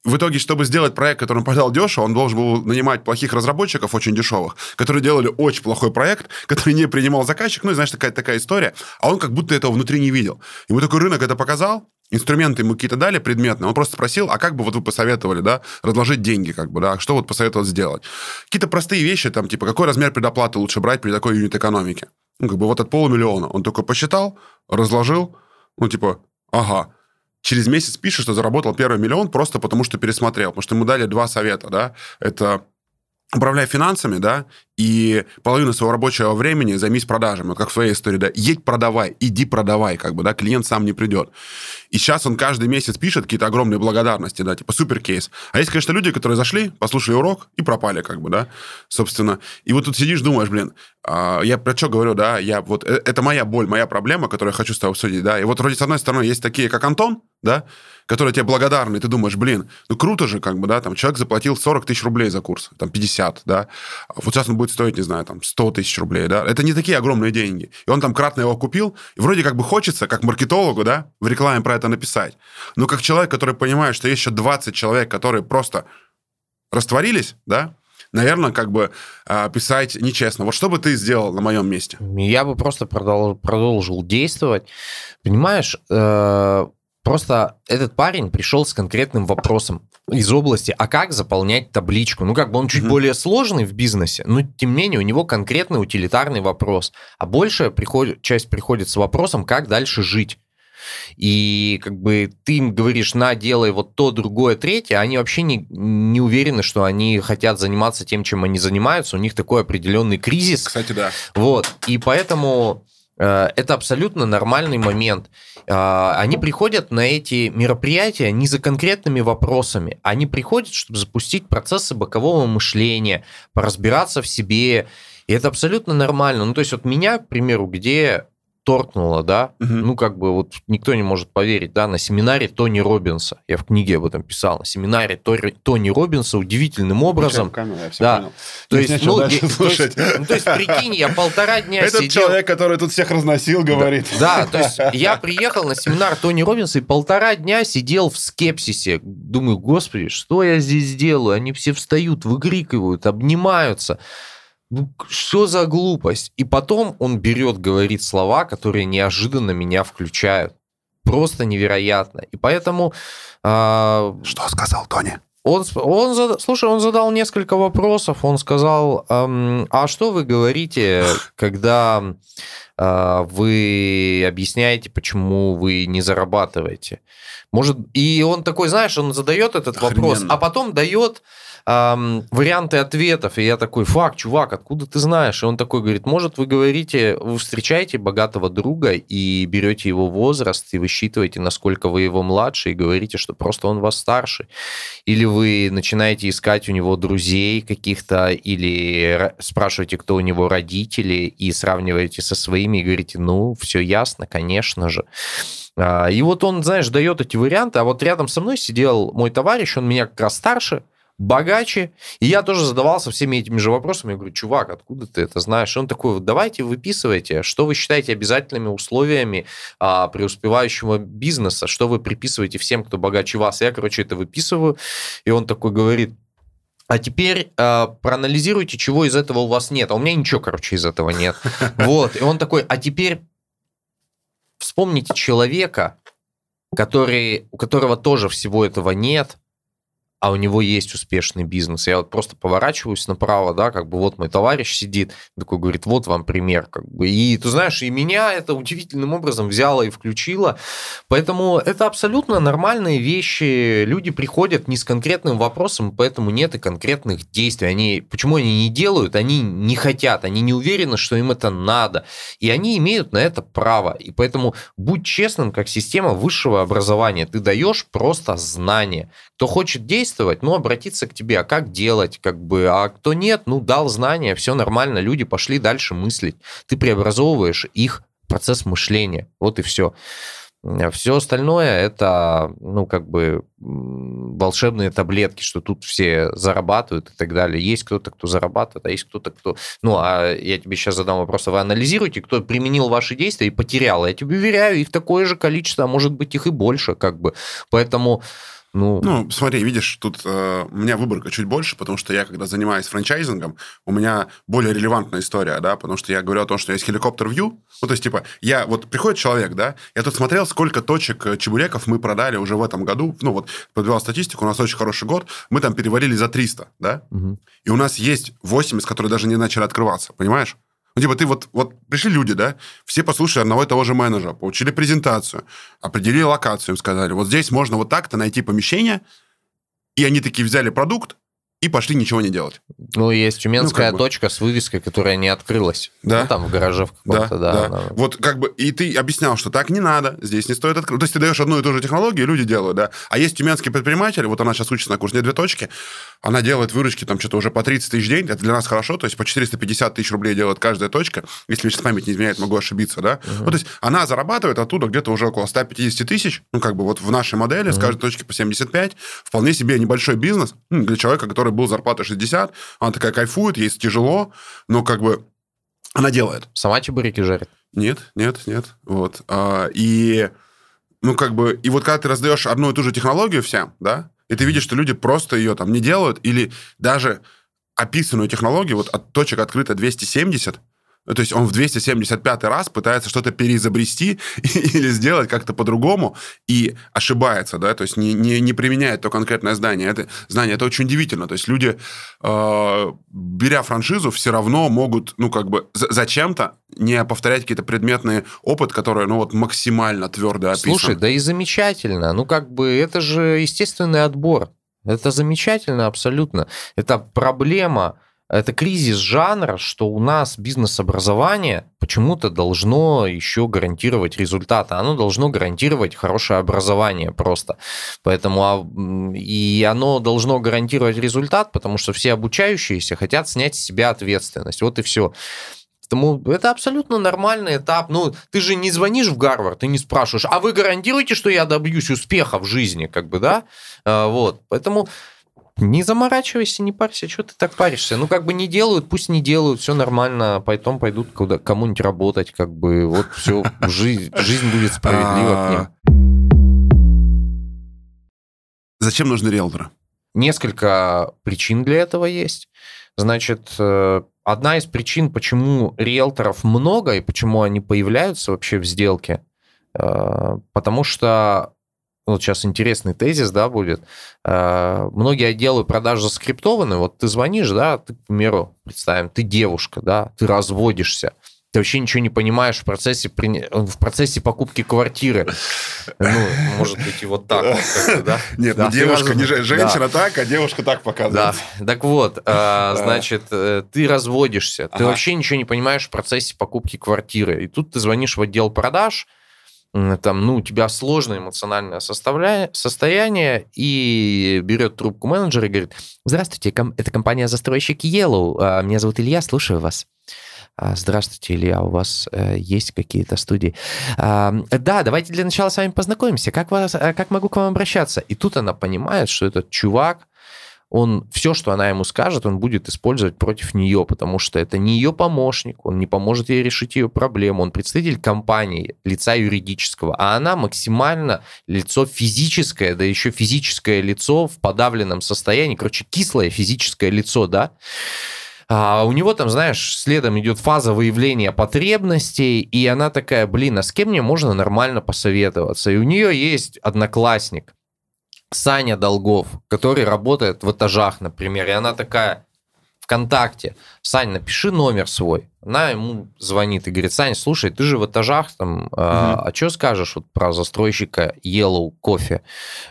в итоге, чтобы сделать проект, который продал дешево, он должен был нанимать плохих разработчиков, очень дешевых, которые делали очень плохой проект, <laughs> который не принимал заказчик, ну, и, знаешь, такая, такая история, а он как будто этого внутри не видел. Ему такой рынок это показал, инструменты ему какие-то дали предметные, он просто спросил, а как бы вот вы посоветовали, да, разложить деньги, как бы, да, что вот посоветовал сделать. Какие-то простые вещи, там, типа, какой размер предоплаты лучше брать при такой юнит-экономике? Ну, как бы вот от полумиллиона. Он только посчитал, разложил, ну, типа, ага, через месяц пишет, что заработал первый миллион просто потому, что пересмотрел. Потому что ему дали два совета, да. Это управляй финансами, да, и половину своего рабочего времени займись продажами. Вот как в своей истории, да, едь продавай, иди продавай, как бы, да, клиент сам не придет. И сейчас он каждый месяц пишет какие-то огромные благодарности, да, типа супер кейс. А есть, конечно, люди, которые зашли, послушали урок и пропали, как бы, да, собственно. И вот тут сидишь, думаешь, блин, а, я про что говорю, да, я вот, э, это моя боль, моя проблема, которую я хочу с тобой обсудить, да, и вот вроде с одной стороны есть такие, как Антон, да, которые тебе благодарны, и ты думаешь, блин, ну круто же, как бы, да, там человек заплатил 40 тысяч рублей за курс, там 50, да, вот сейчас он будет стоить, не знаю, там 100 тысяч рублей, да, это не такие огромные деньги. И он там кратно его купил, и вроде как бы хочется, как маркетологу, да, в рекламе про это написать, но как человек, который понимает, что есть еще 20 человек, которые просто растворились, да, наверное, как бы э, писать нечестно. Вот что бы ты сделал на моем месте? Я бы просто продолжил, продолжил действовать. Понимаешь, э, Просто этот парень пришел с конкретным вопросом из области, а как заполнять табличку? Ну, как бы он чуть mm-hmm. более сложный в бизнесе, но тем не менее у него конкретный утилитарный вопрос. А большая приход... часть приходит с вопросом, как дальше жить. И как бы ты им говоришь, на, делай вот то, другое, третье, они вообще не, не уверены, что они хотят заниматься тем, чем они занимаются. У них такой определенный кризис. Кстати, да. Вот. И поэтому это абсолютно нормальный момент. Э, они приходят на эти мероприятия не за конкретными вопросами. Они приходят, чтобы запустить процессы бокового мышления, поразбираться в себе. И это абсолютно нормально. Ну, то есть вот меня, к примеру, где торкнуло, да, угу. ну, как бы вот никто не может поверить, да, на семинаре Тони Робинса, я в книге об этом писал, на семинаре Тори, Тони Робинса удивительным образом, камеру, да, понял. то есть, ну, и, то, есть, ну, то есть, прикинь, я полтора дня Этот сидел... человек, который тут всех разносил, говорит. Да, да, то есть я приехал на семинар Тони Робинса и полтора дня сидел в скепсисе, думаю, господи, что я здесь делаю, они все встают, выкрикивают, обнимаются, ну, что за глупость? И потом он берет, говорит слова, которые неожиданно меня включают. Просто невероятно. И поэтому... Э, что сказал Тони? Он, он зад... Слушай, он задал несколько вопросов. Он сказал, эм, а что вы говорите, когда э, вы объясняете, почему вы не зарабатываете? Может, и он такой, знаешь, он задает этот Охрененно. вопрос, а потом дает эм, варианты ответов. И я такой, фак, чувак, откуда ты знаешь? И он такой говорит, может, вы говорите, вы встречаете богатого друга и берете его возраст и высчитываете, насколько вы его младше, и говорите, что просто он вас старше. Или вы начинаете искать у него друзей каких-то, или спрашиваете, кто у него родители, и сравниваете со своими, и говорите, ну, все ясно, конечно же. А, и вот он, знаешь, дает эти варианты, а вот рядом со мной сидел мой товарищ, он меня как раз старше, богаче. И я тоже задавался всеми этими же вопросами. Я говорю, чувак, откуда ты это знаешь? И он такой, вот давайте выписывайте, что вы считаете обязательными условиями а, преуспевающего бизнеса, что вы приписываете всем, кто богаче вас. Я, короче, это выписываю. И он такой говорит, а теперь э, проанализируйте, чего из этого у вас нет. А у меня ничего, короче, из этого нет. <laughs> Вот. И он такой, а теперь вспомните человека, который, у которого тоже всего этого нет, а у него есть успешный бизнес. Я вот просто поворачиваюсь направо, да, как бы вот мой товарищ сидит, такой говорит, вот вам пример, как бы. И ты знаешь, и меня это удивительным образом взяло и включило. Поэтому это абсолютно нормальные вещи. Люди приходят не с конкретным вопросом, поэтому нет и конкретных действий. Они, почему они не делают? Они не хотят, они не уверены, что им это надо. И они имеют на это право. И поэтому будь честным, как система высшего образования. Ты даешь просто знания. Кто хочет действовать, ну, обратиться к тебе, а как делать, как бы, а кто нет, ну, дал знания, все нормально, люди пошли дальше мыслить. Ты преобразовываешь их процесс мышления, вот и все. Все остальное это, ну, как бы волшебные таблетки, что тут все зарабатывают и так далее. Есть кто-то, кто зарабатывает, а есть кто-то, кто... Ну, а я тебе сейчас задам вопрос, а вы анализируете, кто применил ваши действия и потерял. Я тебе уверяю, их такое же количество, а может быть их и больше, как бы. Поэтому ну, ну смотри, видишь, тут э, у меня выборка чуть больше, потому что я, когда занимаюсь франчайзингом, у меня более релевантная история, да, потому что я говорю о том, что есть хеликоптер вью. Ну, то есть, типа, я, вот приходит человек, да, я тут смотрел, сколько точек э, чебуреков мы продали уже в этом году. Ну, вот, подбивал статистику, у нас очень хороший год, мы там переварили за 300, да, угу. и у нас есть 8, из которых даже не начали открываться, понимаешь? Ну, типа, ты вот, вот пришли люди, да, все послушали одного и того же менеджера, получили презентацию, определили локацию, им сказали, вот здесь можно вот так-то найти помещение, и они такие взяли продукт, и пошли ничего не делать. Ну, есть тюменская ну, точка бы. с вывеской, которая не открылась. Да. Ну, там в гараже в каком-то, да. да, да. Вот как бы, и ты объяснял, что так не надо, здесь не стоит открыть. То есть ты даешь одну и ту же технологию, люди делают, да. А есть тюменские предприниматели, вот она сейчас учится на курсе «Две точки», она делает выручки там что-то уже по 30 тысяч в день, это для нас хорошо, то есть по 450 тысяч рублей делает каждая точка, если сейчас память не изменяет, могу ошибиться, да. Uh-huh. Ну, то есть она зарабатывает оттуда где-то уже около 150 тысяч, ну, как бы вот в нашей модели uh-huh. с каждой точки по 75, вполне себе небольшой бизнес ну, для человека, который был зарплатой 60, она такая кайфует, ей тяжело, но как бы она делает. Сама чебуреки жарит? Нет, нет, нет. Вот. А, и, ну, как бы, и вот когда ты раздаешь одну и ту же технологию всем, да, и ты видишь, что люди просто ее там не делают, или даже описанную технологию, вот от точек открыто 270, то есть он в 275 раз пытается что-то переизобрести <laughs> или сделать как-то по-другому и ошибается, да, то есть не, не, не применяет то конкретное знание. Это, знание. это очень удивительно. То есть люди, э, беря франшизу, все равно могут, ну, как бы зачем-то не повторять какие-то предметные опыт, который, ну, вот максимально твердо описан. Слушай, да и замечательно. Ну, как бы это же естественный отбор. Это замечательно абсолютно. Это проблема это кризис жанра, что у нас бизнес-образование почему-то должно еще гарантировать результаты. Оно должно гарантировать хорошее образование просто. Поэтому а, и оно должно гарантировать результат, потому что все обучающиеся хотят снять с себя ответственность. Вот и все. Поэтому это абсолютно нормальный этап. Ну, ты же не звонишь в Гарвард, ты не спрашиваешь, а вы гарантируете, что я добьюсь успеха в жизни, как бы, да? А, вот. Поэтому не заморачивайся, не парься, что ты так паришься? Ну, как бы не делают, пусть не делают, все нормально, потом пойдут куда кому-нибудь работать, как бы вот все, жизнь, жизнь будет справедлива к ним. Зачем нужны риэлторы? Несколько причин для этого есть. Значит, э, одна из причин, почему риэлторов много и почему они появляются вообще в сделке, э, потому что вот сейчас интересный тезис, да, будет. Э, многие отделы продаж заскриптованы. Вот ты звонишь, да, ты, к примеру, представим, ты девушка, да, ты разводишься ты вообще ничего не понимаешь в процессе, в процессе покупки квартиры. Ну, может быть, и вот так вот, да? <laughs> Нет, да, ну, девушка, не женщина да. так, а девушка так показывает. Да, так вот, <laughs> э, значит, э, ты разводишься, ты вообще ничего не понимаешь в процессе покупки квартиры. И тут ты звонишь в отдел продаж, там, ну, у тебя сложное эмоциональное состояние, и берет трубку менеджер и говорит, здравствуйте, это компания застройщик Yellow, а, меня зовут Илья, слушаю вас. А, здравствуйте, Илья, у вас э, есть какие-то студии? А, да, давайте для начала с вами познакомимся. Как, вас, э, как могу к вам обращаться? И тут она понимает, что этот чувак, он все, что она ему скажет, он будет использовать против нее, потому что это не ее помощник, он не поможет ей решить ее проблему, он представитель компании, лица юридического, а она максимально лицо физическое, да еще физическое лицо в подавленном состоянии, короче, кислое физическое лицо, да, а у него там, знаешь, следом идет фаза выявления потребностей, и она такая, блин, а с кем мне можно нормально посоветоваться? И у нее есть одноклассник, Саня Долгов, который работает в этажах, например, и она такая, ВКонтакте, Сань, напиши номер свой. Она ему звонит и говорит, Сань, слушай, ты же в этажах там, угу. а, а что скажешь вот про застройщика Yellow кофе?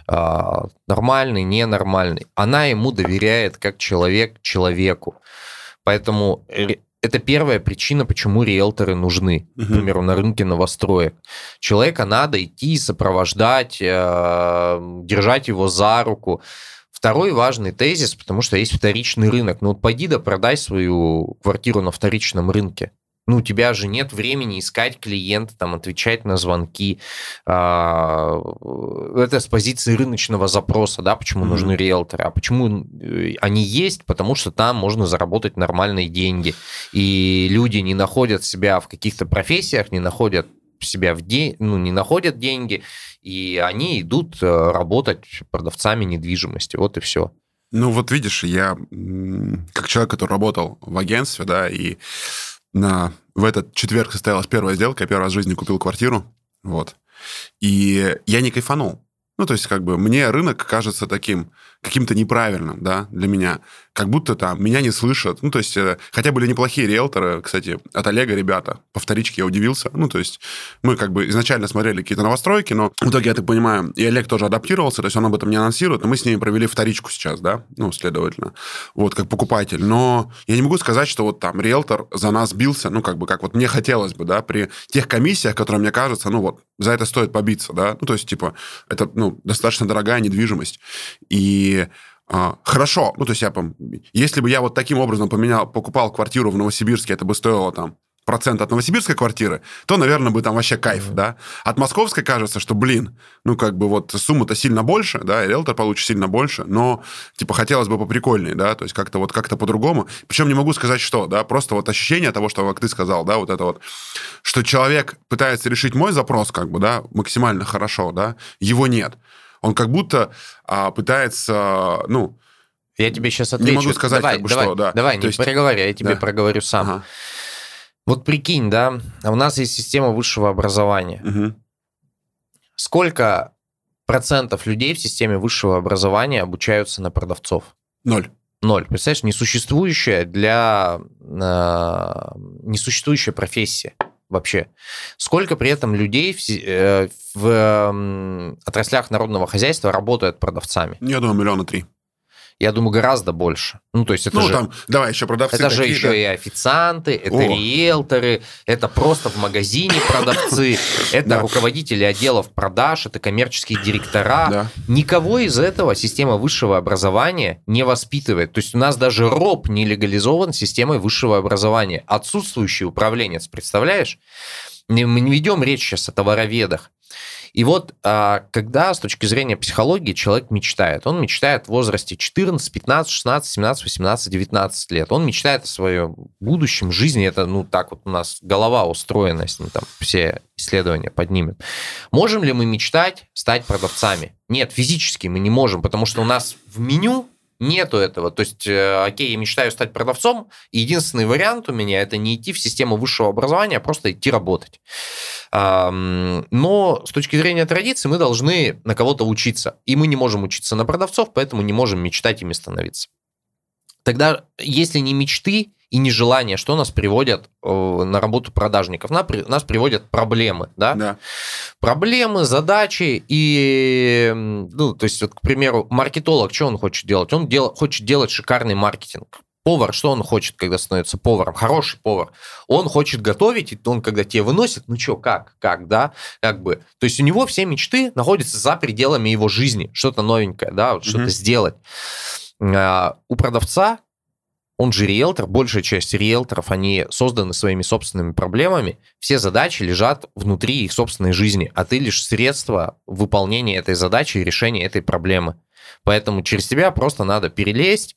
А, нормальный, ненормальный? Она ему доверяет как человек человеку. Поэтому это первая причина, почему риэлторы нужны, uh-huh. к примеру, на рынке новостроек. Человека надо идти, сопровождать, э, держать его за руку. Второй важный тезис, потому что есть вторичный рынок. Ну вот пойди да продай свою квартиру на вторичном рынке. Ну, у тебя же нет времени искать клиента, там, отвечать на звонки. А, это с позиции рыночного запроса, да, почему mm-hmm. нужны риэлторы. А почему э, они есть? Потому что там можно заработать нормальные деньги. И люди не находят себя в каких-то профессиях, не находят себя в день, ну, не находят деньги, и они идут э, работать продавцами недвижимости. Вот и все. Ну, вот видишь, я как человек, который работал в агентстве, да, и на, в этот четверг состоялась первая сделка, я первый раз в жизни купил квартиру, вот. И я не кайфанул. Ну, то есть, как бы, мне рынок кажется таким, каким-то неправильным, да, для меня. Как будто там меня не слышат. Ну, то есть, э, хотя были неплохие риэлторы, кстати, от Олега ребята. По вторичке я удивился. Ну, то есть, мы как бы изначально смотрели какие-то новостройки, но в итоге, я так понимаю, и Олег тоже адаптировался, то есть он об этом не анонсирует, но мы с ними провели вторичку сейчас, да, ну, следовательно, вот, как покупатель. Но я не могу сказать, что вот там риэлтор за нас бился, ну, как бы, как вот мне хотелось бы, да, при тех комиссиях, которые, мне кажется, ну, вот, за это стоит побиться, да, ну, то есть, типа, это, ну, достаточно дорогая недвижимость. И а, хорошо, ну, то есть я, если бы я вот таким образом поменял, покупал квартиру в Новосибирске, это бы стоило там процент от новосибирской квартиры, то, наверное, бы там вообще кайф, mm-hmm. да. От московской кажется, что, блин, ну, как бы вот сумма-то сильно больше, да, и риэлтор получит сильно больше, но, типа, хотелось бы поприкольнее, да, то есть как-то вот как-то по-другому. Причем не могу сказать, что, да, просто вот ощущение того, что, как ты сказал, да, вот это вот, что человек пытается решить мой запрос, как бы, да, максимально хорошо, да, его нет. Он как будто а, пытается, ну... Я тебе сейчас отвечу. Не могу сказать, давай, как бы, давай, что, да. Давай, не есть... проговори, я тебе да. проговорю сам. Ага. Вот прикинь, да, у нас есть система высшего образования. Угу. Сколько процентов людей в системе высшего образования обучаются на продавцов? Ноль. Ноль. Представляешь, несуществующая для... Э, несуществующая профессия вообще. Сколько при этом людей в, э, в отраслях народного хозяйства работают продавцами? Я думаю, миллиона три я думаю, гораздо больше. Ну, то есть это ну, же... там, давай еще продавцы Это же еще и официанты, это О. риэлторы, это просто в магазине продавцы, <laughs> это руководители отделов продаж, это коммерческие директора. Никого из этого система высшего образования не воспитывает. То есть у нас даже РОП не легализован системой высшего образования. Отсутствующий управленец, представляешь? Мы не ведем речь сейчас о товароведах. И вот а, когда с точки зрения психологии человек мечтает, он мечтает в возрасте 14, 15, 16, 17, 18, 19 лет, он мечтает о своем будущем жизни, это, ну, так вот у нас голова устроена, если мы там все исследования поднимем. Можем ли мы мечтать стать продавцами? Нет, физически мы не можем, потому что у нас в меню Нету этого. То есть, э, окей, я мечтаю стать продавцом, единственный вариант у меня это не идти в систему высшего образования, а просто идти работать. Но с точки зрения традиции мы должны на кого-то учиться. И мы не можем учиться на продавцов, поэтому не можем мечтать ими становиться. Тогда, если не мечты и не желание, что нас приводят э, на работу продажников? Нас приводят проблемы, да? Да. Проблемы, задачи и, ну, то есть, вот, к примеру, маркетолог, что он хочет делать? Он дел, хочет делать шикарный маркетинг. Повар, что он хочет, когда становится поваром? Хороший повар. Он хочет готовить, и он, когда тебе выносит, ну что, как, как, да, как бы. То есть у него все мечты находятся за пределами его жизни, что-то новенькое, да, вот что-то сделать. А, у продавца он же риэлтор, большая часть риэлторов, они созданы своими собственными проблемами, все задачи лежат внутри их собственной жизни, а ты лишь средство выполнения этой задачи и решения этой проблемы. Поэтому через тебя просто надо перелезть,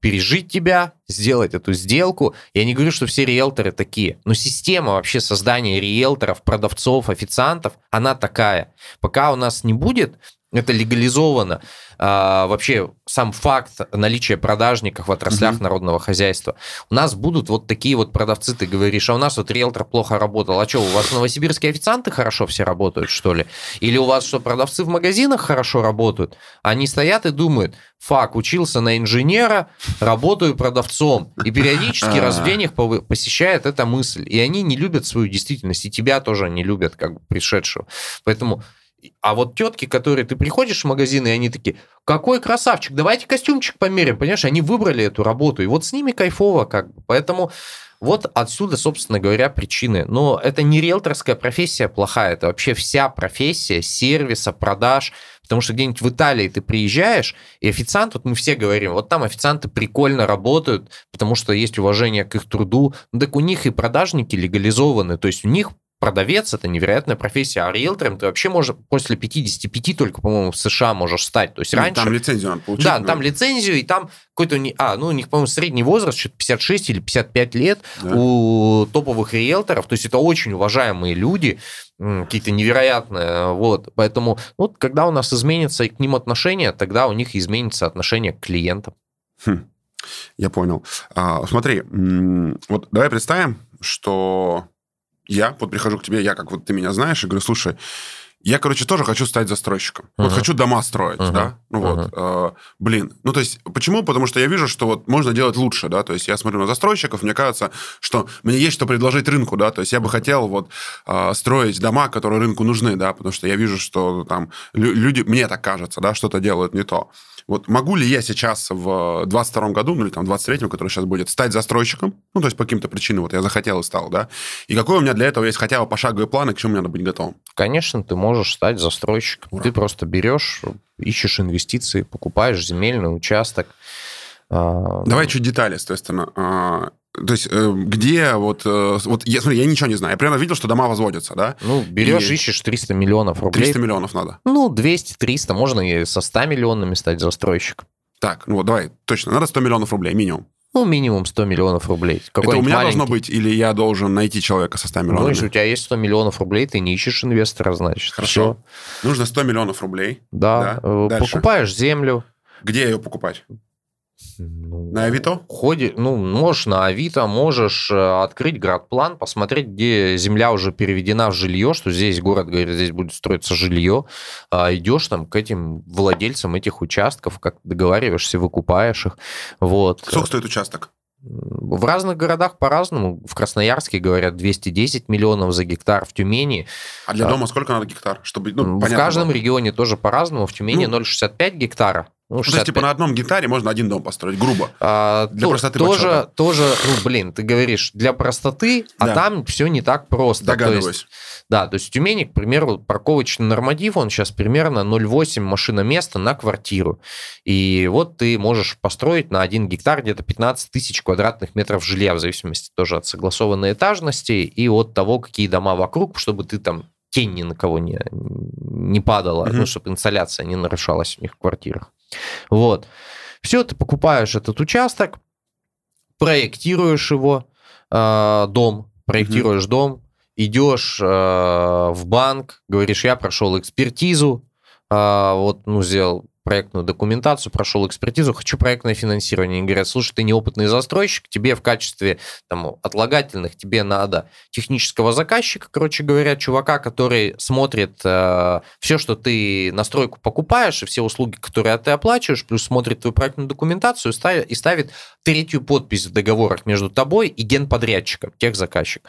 пережить тебя, сделать эту сделку. Я не говорю, что все риэлторы такие, но система вообще создания риэлторов, продавцов, официантов, она такая. Пока у нас не будет это легализовано. А, вообще сам факт наличия продажников в отраслях угу. народного хозяйства. У нас будут вот такие вот продавцы, ты говоришь, а у нас вот риэлтор плохо работал. А что, у вас новосибирские официанты хорошо все работают, что ли? Или у вас что, продавцы в магазинах хорошо работают? Они стоят и думают, фак, учился на инженера, работаю продавцом. И периодически раз в день их посещает эта мысль. И они не любят свою действительность, и тебя тоже не любят, как бы пришедшего. Поэтому а вот тетки, которые ты приходишь в магазин, и они такие, какой красавчик, давайте костюмчик померим, понимаешь, они выбрали эту работу, и вот с ними кайфово как бы. Поэтому вот отсюда, собственно говоря, причины. Но это не риэлторская профессия плохая, это вообще вся профессия сервиса, продаж, Потому что где-нибудь в Италии ты приезжаешь, и официант, вот мы все говорим, вот там официанты прикольно работают, потому что есть уважение к их труду. Ну, так у них и продажники легализованы, то есть у них продавец это невероятная профессия, а риэлтором ты вообще можешь после 55 только, по-моему, в США можешь стать. То есть ну, раньше... Там лицензию надо получить. Да, да, там лицензию, и там какой-то... А, ну, у них, по-моему, средний возраст, что-то 56 или 55 лет да. у топовых риэлторов. То есть это очень уважаемые люди, какие-то невероятные. Вот. Поэтому вот когда у нас изменится к ним отношение, тогда у них изменится отношение к клиентам. Хм. Я понял. А, смотри, вот давай представим, что я вот прихожу к тебе, я как вот ты меня знаешь, и говорю, слушай, я, короче, тоже хочу стать застройщиком. Uh-huh. Вот хочу дома строить, uh-huh. да? Ну uh-huh. вот, э, блин. Ну, то есть, почему? Потому что я вижу, что вот можно делать лучше, да? То есть, я смотрю на застройщиков, мне кажется, что мне есть что предложить рынку, да? То есть, я бы хотел вот э, строить дома, которые рынку нужны, да? Потому что я вижу, что там люди, мне так кажется, да, что-то делают не то. Вот могу ли я сейчас в 22 году, ну или там в 23-м, который сейчас будет, стать застройщиком? Ну, то есть по каким-то причинам вот я захотел и стал, да? И какой у меня для этого есть хотя бы пошаговый план, и к чему мне надо быть готовым? Конечно, ты можешь стать застройщиком. Ура. Ты просто берешь, ищешь инвестиции, покупаешь земельный участок. А, Давай чуть детали, соответственно. То есть, э, где вот... Э, вот я, смотри, я ничего не знаю. Я прямо видел, что дома возводятся, да? Ну, берешь, и... ищешь 300 миллионов рублей. 300 миллионов надо. Ну, 200-300. Можно и со 100 миллионами стать застройщиком. Так, ну вот давай, точно. Надо 100 миллионов рублей минимум. Ну, минимум 100 миллионов рублей. Это у меня маленький. должно быть, или я должен найти человека со 100 миллионов? Ну, если у тебя есть 100 миллионов рублей, ты не ищешь инвестора, значит. Хорошо. Все. Нужно 100 миллионов рублей. Да. да? Покупаешь землю. Где ее покупать? Ну, на Авито? Ходи, ну, можешь на Авито, можешь э, открыть градплан, посмотреть, где земля уже переведена в жилье, что здесь город говорит, здесь будет строиться жилье. А идешь там к этим владельцам этих участков, как договариваешься, выкупаешь их. Вот. Сколько стоит участок? В разных городах по-разному. В Красноярске говорят 210 миллионов за гектар, в Тюмени... А для дома сколько надо гектар? Чтобы, ну, в каждом было. регионе тоже по-разному. В Тюмени ну, 0,65 гектара. Ну, 65. Ну, то есть, типа, на одном гектаре можно один дом построить, грубо. А, для то, простоты тоже, подсчета. тоже, ну, блин, ты говоришь, для простоты, а да. там все не так просто. Догадываюсь. То есть, да, то есть в Тюмени, к примеру, парковочный норматив, он сейчас примерно 0,8 машиноместа на квартиру. И вот ты можешь построить на один гектар где-то 15 тысяч квадратных метров жилья, в зависимости тоже от согласованной этажности и от того, какие дома вокруг, чтобы ты там тень ни на кого не, не падала, mm-hmm. ну, чтобы инсоляция не нарушалась у них в квартирах. Вот. Все, ты покупаешь этот участок, проектируешь его, э, дом, проектируешь mm-hmm. дом, идешь э, в банк, говоришь, я прошел экспертизу, э, вот, ну, сделал проектную документацию, прошел экспертизу, хочу проектное финансирование. Они говорят, слушай, ты неопытный застройщик, тебе в качестве там, отлагательных тебе надо технического заказчика, короче говоря, чувака, который смотрит э, все, что ты на стройку покупаешь, и все услуги, которые ты оплачиваешь, плюс смотрит твою проектную документацию и ставит третью подпись в договорах между тобой и генподрядчиком, техзаказчик.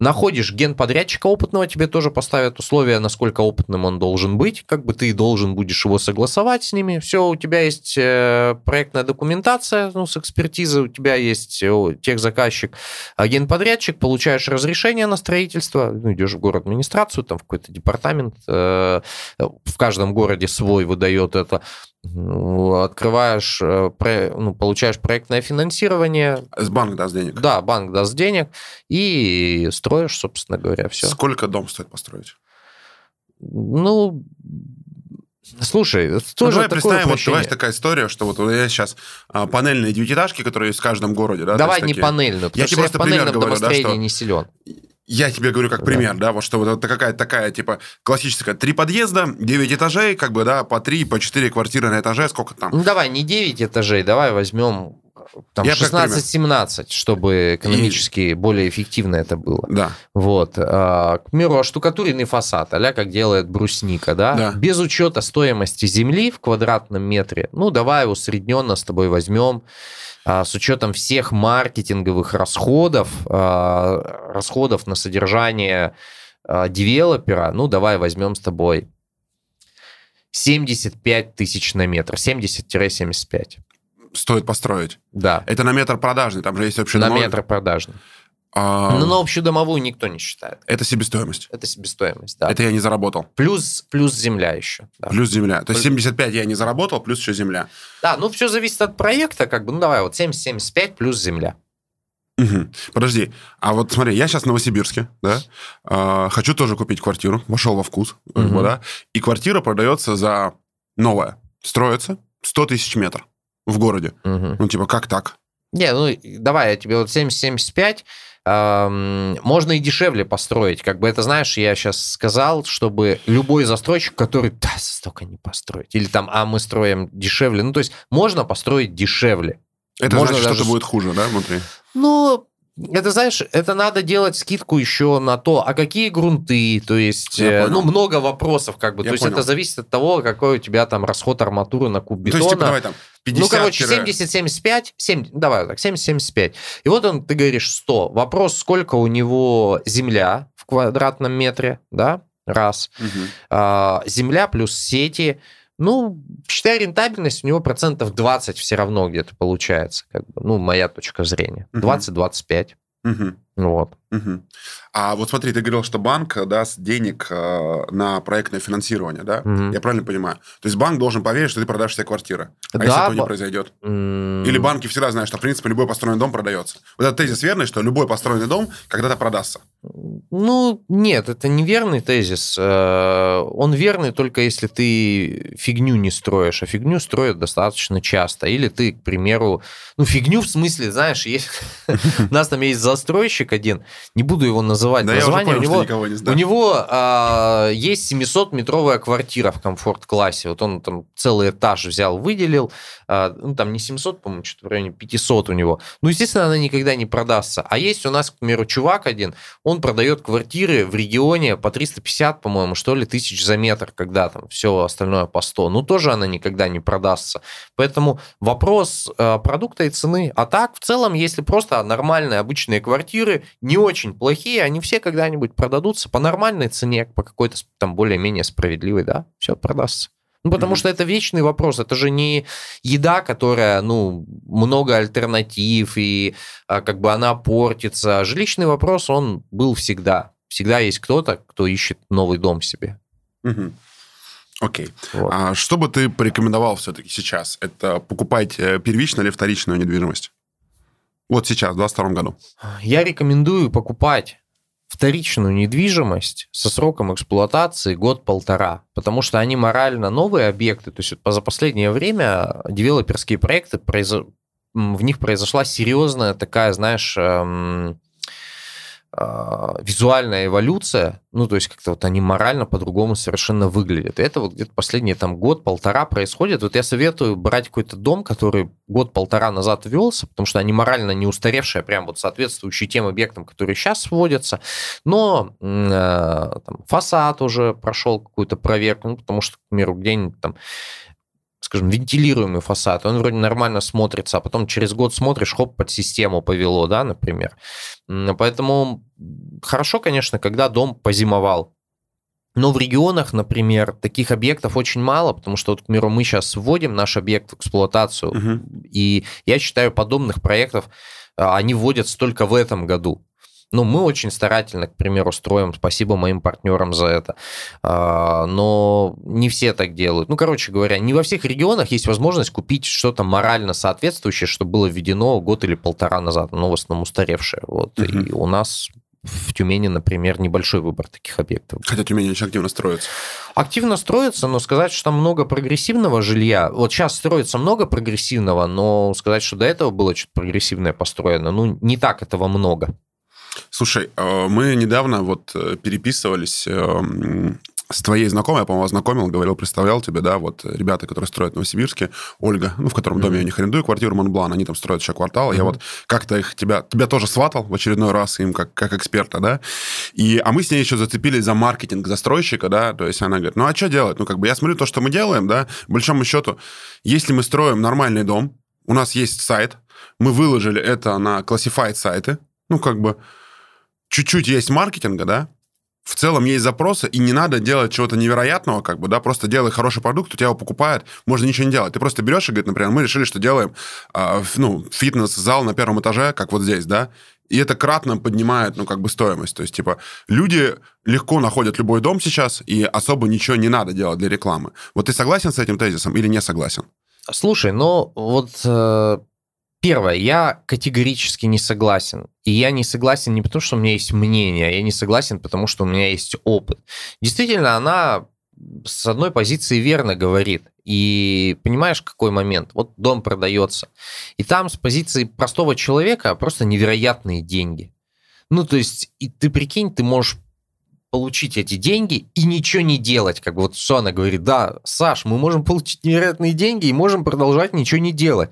Находишь генподрядчика опытного, тебе тоже поставят условия, насколько опытным он должен быть, как бы ты должен будешь его согласовать с ними. Все, у тебя есть э, проектная документация, ну, с экспертизой, у тебя есть э, техзаказчик, генподрядчик, получаешь разрешение на строительство, ну, идешь в город администрацию, там в какой-то департамент, э, в каждом городе свой выдает это, открываешь, ну, получаешь проектное финансирование. С банк даст денег? Да, банк даст денег, и строишь, собственно говоря, все. Сколько дом стоит построить? Ну, Слушай, ну, тоже давай представим, вот давай такая история, что вот я сейчас а, панельные девятиэтажки, которые есть в каждом городе, да? Давай не такие. панельную, потому я тебе просто пример говорю, да, что не силен. Я тебе говорю как пример, да, вот что вот это какая-то такая, типа, классическая, три подъезда, девять этажей, как бы, да, по три, по четыре квартиры на этаже, сколько там? Ну, давай, не девять этажей, давай возьмем там 16-17, чтобы экономически и... более эффективно это было. Да. Вот. А, к примеру, оштукатуренный фасад, а как делает брусника, да? да? Без учета стоимости земли в квадратном метре, ну, давай усредненно с тобой возьмем а, с учетом всех маркетинговых расходов, а, расходов на содержание девелопера, ну, давай возьмем с тобой 75 тысяч на метр, 70-75 стоит построить. Да. Это на метр продажный, там же есть вообще... На метр продажный. А... Но на общедомовую никто не считает. Это себестоимость? Это себестоимость, да. Это я не заработал? Плюс, плюс земля еще. Да. Плюс земля. То есть 75 я не заработал, плюс еще земля. Да, ну все зависит от проекта, как бы, ну давай, вот 70-75 плюс земля. Угу. Подожди, а вот смотри, я сейчас в Новосибирске, да, э, хочу тоже купить квартиру, вошел во вкус, угу. да, и квартира продается за новая, строится 100 тысяч метров в городе. Угу. Ну, типа, как так? Не, ну, давай, я тебе вот 70-75, эм, можно и дешевле построить. Как бы это, знаешь, я сейчас сказал, чтобы любой застройщик, который, да, столько не построить. Или там, а мы строим дешевле. Ну, то есть можно построить дешевле. Это можно значит, даже... что-то будет хуже, да, внутри? Ну, это, знаешь, это надо делать скидку еще на то, а какие грунты, то есть, э, ну, много вопросов, как бы. Я то есть, это зависит от того, какой у тебя там расход арматуры на куб бетона. Ну, то есть, типа, давай там 50 Ну, короче, 70-75, 7, давай так, 70-75. И вот он, ты говоришь 100. Вопрос, сколько у него земля в квадратном метре, да, раз. Угу. А, земля плюс сети, ну, считай, рентабельность у него процентов 20 все равно где-то получается. Как бы, ну, моя точка зрения. 20-25. Угу. Вот. Угу. А вот смотри, ты говорил, что банк даст денег э, на проектное финансирование, да? Угу. Я правильно понимаю? То есть банк должен поверить, что ты продашь все квартиры. А да, если этого не произойдет? М- Или банки всегда знают, что, в принципе, любой построенный дом продается. Вот этот тезис верный, что любой построенный дом когда-то продастся. Ну, нет, это неверный тезис. Э, он верный только если ты фигню не строишь, а фигню строят достаточно часто. Или ты, к примеру, ну, фигню в смысле, знаешь, есть... <laughs> у нас там есть застройщик один, не буду его называть да название. Понял, у него, не у него а, есть 700-метровая квартира в комфорт-классе. Вот он там целый этаж взял, выделил. А, ну, там не 700, по-моему, что-то в районе 500 у него. Ну, естественно, она никогда не продастся. А есть у нас, к примеру, чувак один, он продает квартиры в регионе по 350, по-моему, что ли, тысяч за метр, когда там все остальное по 100. Ну, тоже она никогда не продастся. Поэтому вопрос а, продукта и цены. А так, в целом, если просто нормальные обычные квартиры, не очень плохие, они все когда-нибудь продадутся по нормальной цене, по какой-то там более-менее справедливой, да, все продастся. Ну, потому mm-hmm. что это вечный вопрос. Это же не еда, которая, ну, много альтернатив, и а, как бы она портится. Жилищный вопрос, он был всегда. Всегда есть кто-то, кто ищет новый дом себе. Mm-hmm. Окей. Вот. А что бы ты порекомендовал все-таки сейчас? Это покупать э, первичную или вторичную недвижимость? Вот сейчас, в 2022 году. Я рекомендую покупать вторичную недвижимость со сроком эксплуатации год-полтора, потому что они морально новые объекты. То есть за последнее время девелоперские проекты, в них произошла серьезная такая, знаешь, эм, визуальная эволюция, ну, то есть как-то вот они морально по-другому совершенно выглядят. И это вот где-то последний там год-полтора происходит. Вот я советую брать какой-то дом, который год-полтора назад ввелся, потому что они морально не устаревшие, а прям вот соответствующие тем объектам, которые сейчас вводятся, но э, там, фасад уже прошел какую-то проверку, ну, потому что, к примеру, где-нибудь там скажем, вентилируемый фасад, он вроде нормально смотрится, а потом через год смотришь, хоп, под систему повело, да, например. Поэтому хорошо, конечно, когда дом позимовал. Но в регионах, например, таких объектов очень мало, потому что, вот, к примеру, мы сейчас вводим наш объект в эксплуатацию, угу. и я считаю, подобных проектов а, они вводятся только в этом году. Ну, мы очень старательно, к примеру, строим, спасибо моим партнерам за это. А, но не все так делают. Ну, короче говоря, не во всех регионах есть возможность купить что-то морально соответствующее, что было введено год или полтора назад, но в основном устаревшее. Вот. Угу. И у нас в Тюмени, например, небольшой выбор таких объектов. Хотя Тюмень очень активно строится. Активно строится, но сказать, что там много прогрессивного жилья... Вот сейчас строится много прогрессивного, но сказать, что до этого было что-то прогрессивное построено, ну, не так этого много. Слушай, э, мы недавно вот э, переписывались э, с твоей знакомой, я, по-моему, ознакомил, говорил, представлял тебе, да, вот ребята, которые строят в Новосибирске, Ольга, ну, в котором mm-hmm. доме я у них арендую квартиру Монблан, они там строят еще квартал, mm-hmm. я вот как-то их, тебя, тебя тоже сватал в очередной раз им как, как эксперта, да, и, а мы с ней еще зацепились за маркетинг застройщика, да, то есть она говорит, ну, а что делать? Ну, как бы я смотрю то, что мы делаем, да, большому счету, если мы строим нормальный дом, у нас есть сайт, мы выложили это на classified сайты, ну, как бы чуть-чуть есть маркетинга, да, в целом есть запросы, и не надо делать чего-то невероятного, как бы, да, просто делай хороший продукт, у тебя его покупают, можно ничего не делать. Ты просто берешь и говоришь, например, мы решили, что делаем, э, ну, фитнес-зал на первом этаже, как вот здесь, да, и это кратно поднимает, ну, как бы стоимость. То есть, типа, люди легко находят любой дом сейчас, и особо ничего не надо делать для рекламы. Вот ты согласен с этим тезисом или не согласен? Слушай, ну, вот э, Первое, я категорически не согласен. И я не согласен не потому, что у меня есть мнение, я не согласен, потому что у меня есть опыт. Действительно, она с одной позиции верно говорит. И понимаешь, какой момент? Вот дом продается. И там с позиции простого человека просто невероятные деньги. Ну, то есть, и ты прикинь, ты можешь получить эти деньги и ничего не делать. Как бы вот она говорит, да, Саш, мы можем получить невероятные деньги и можем продолжать ничего не делать.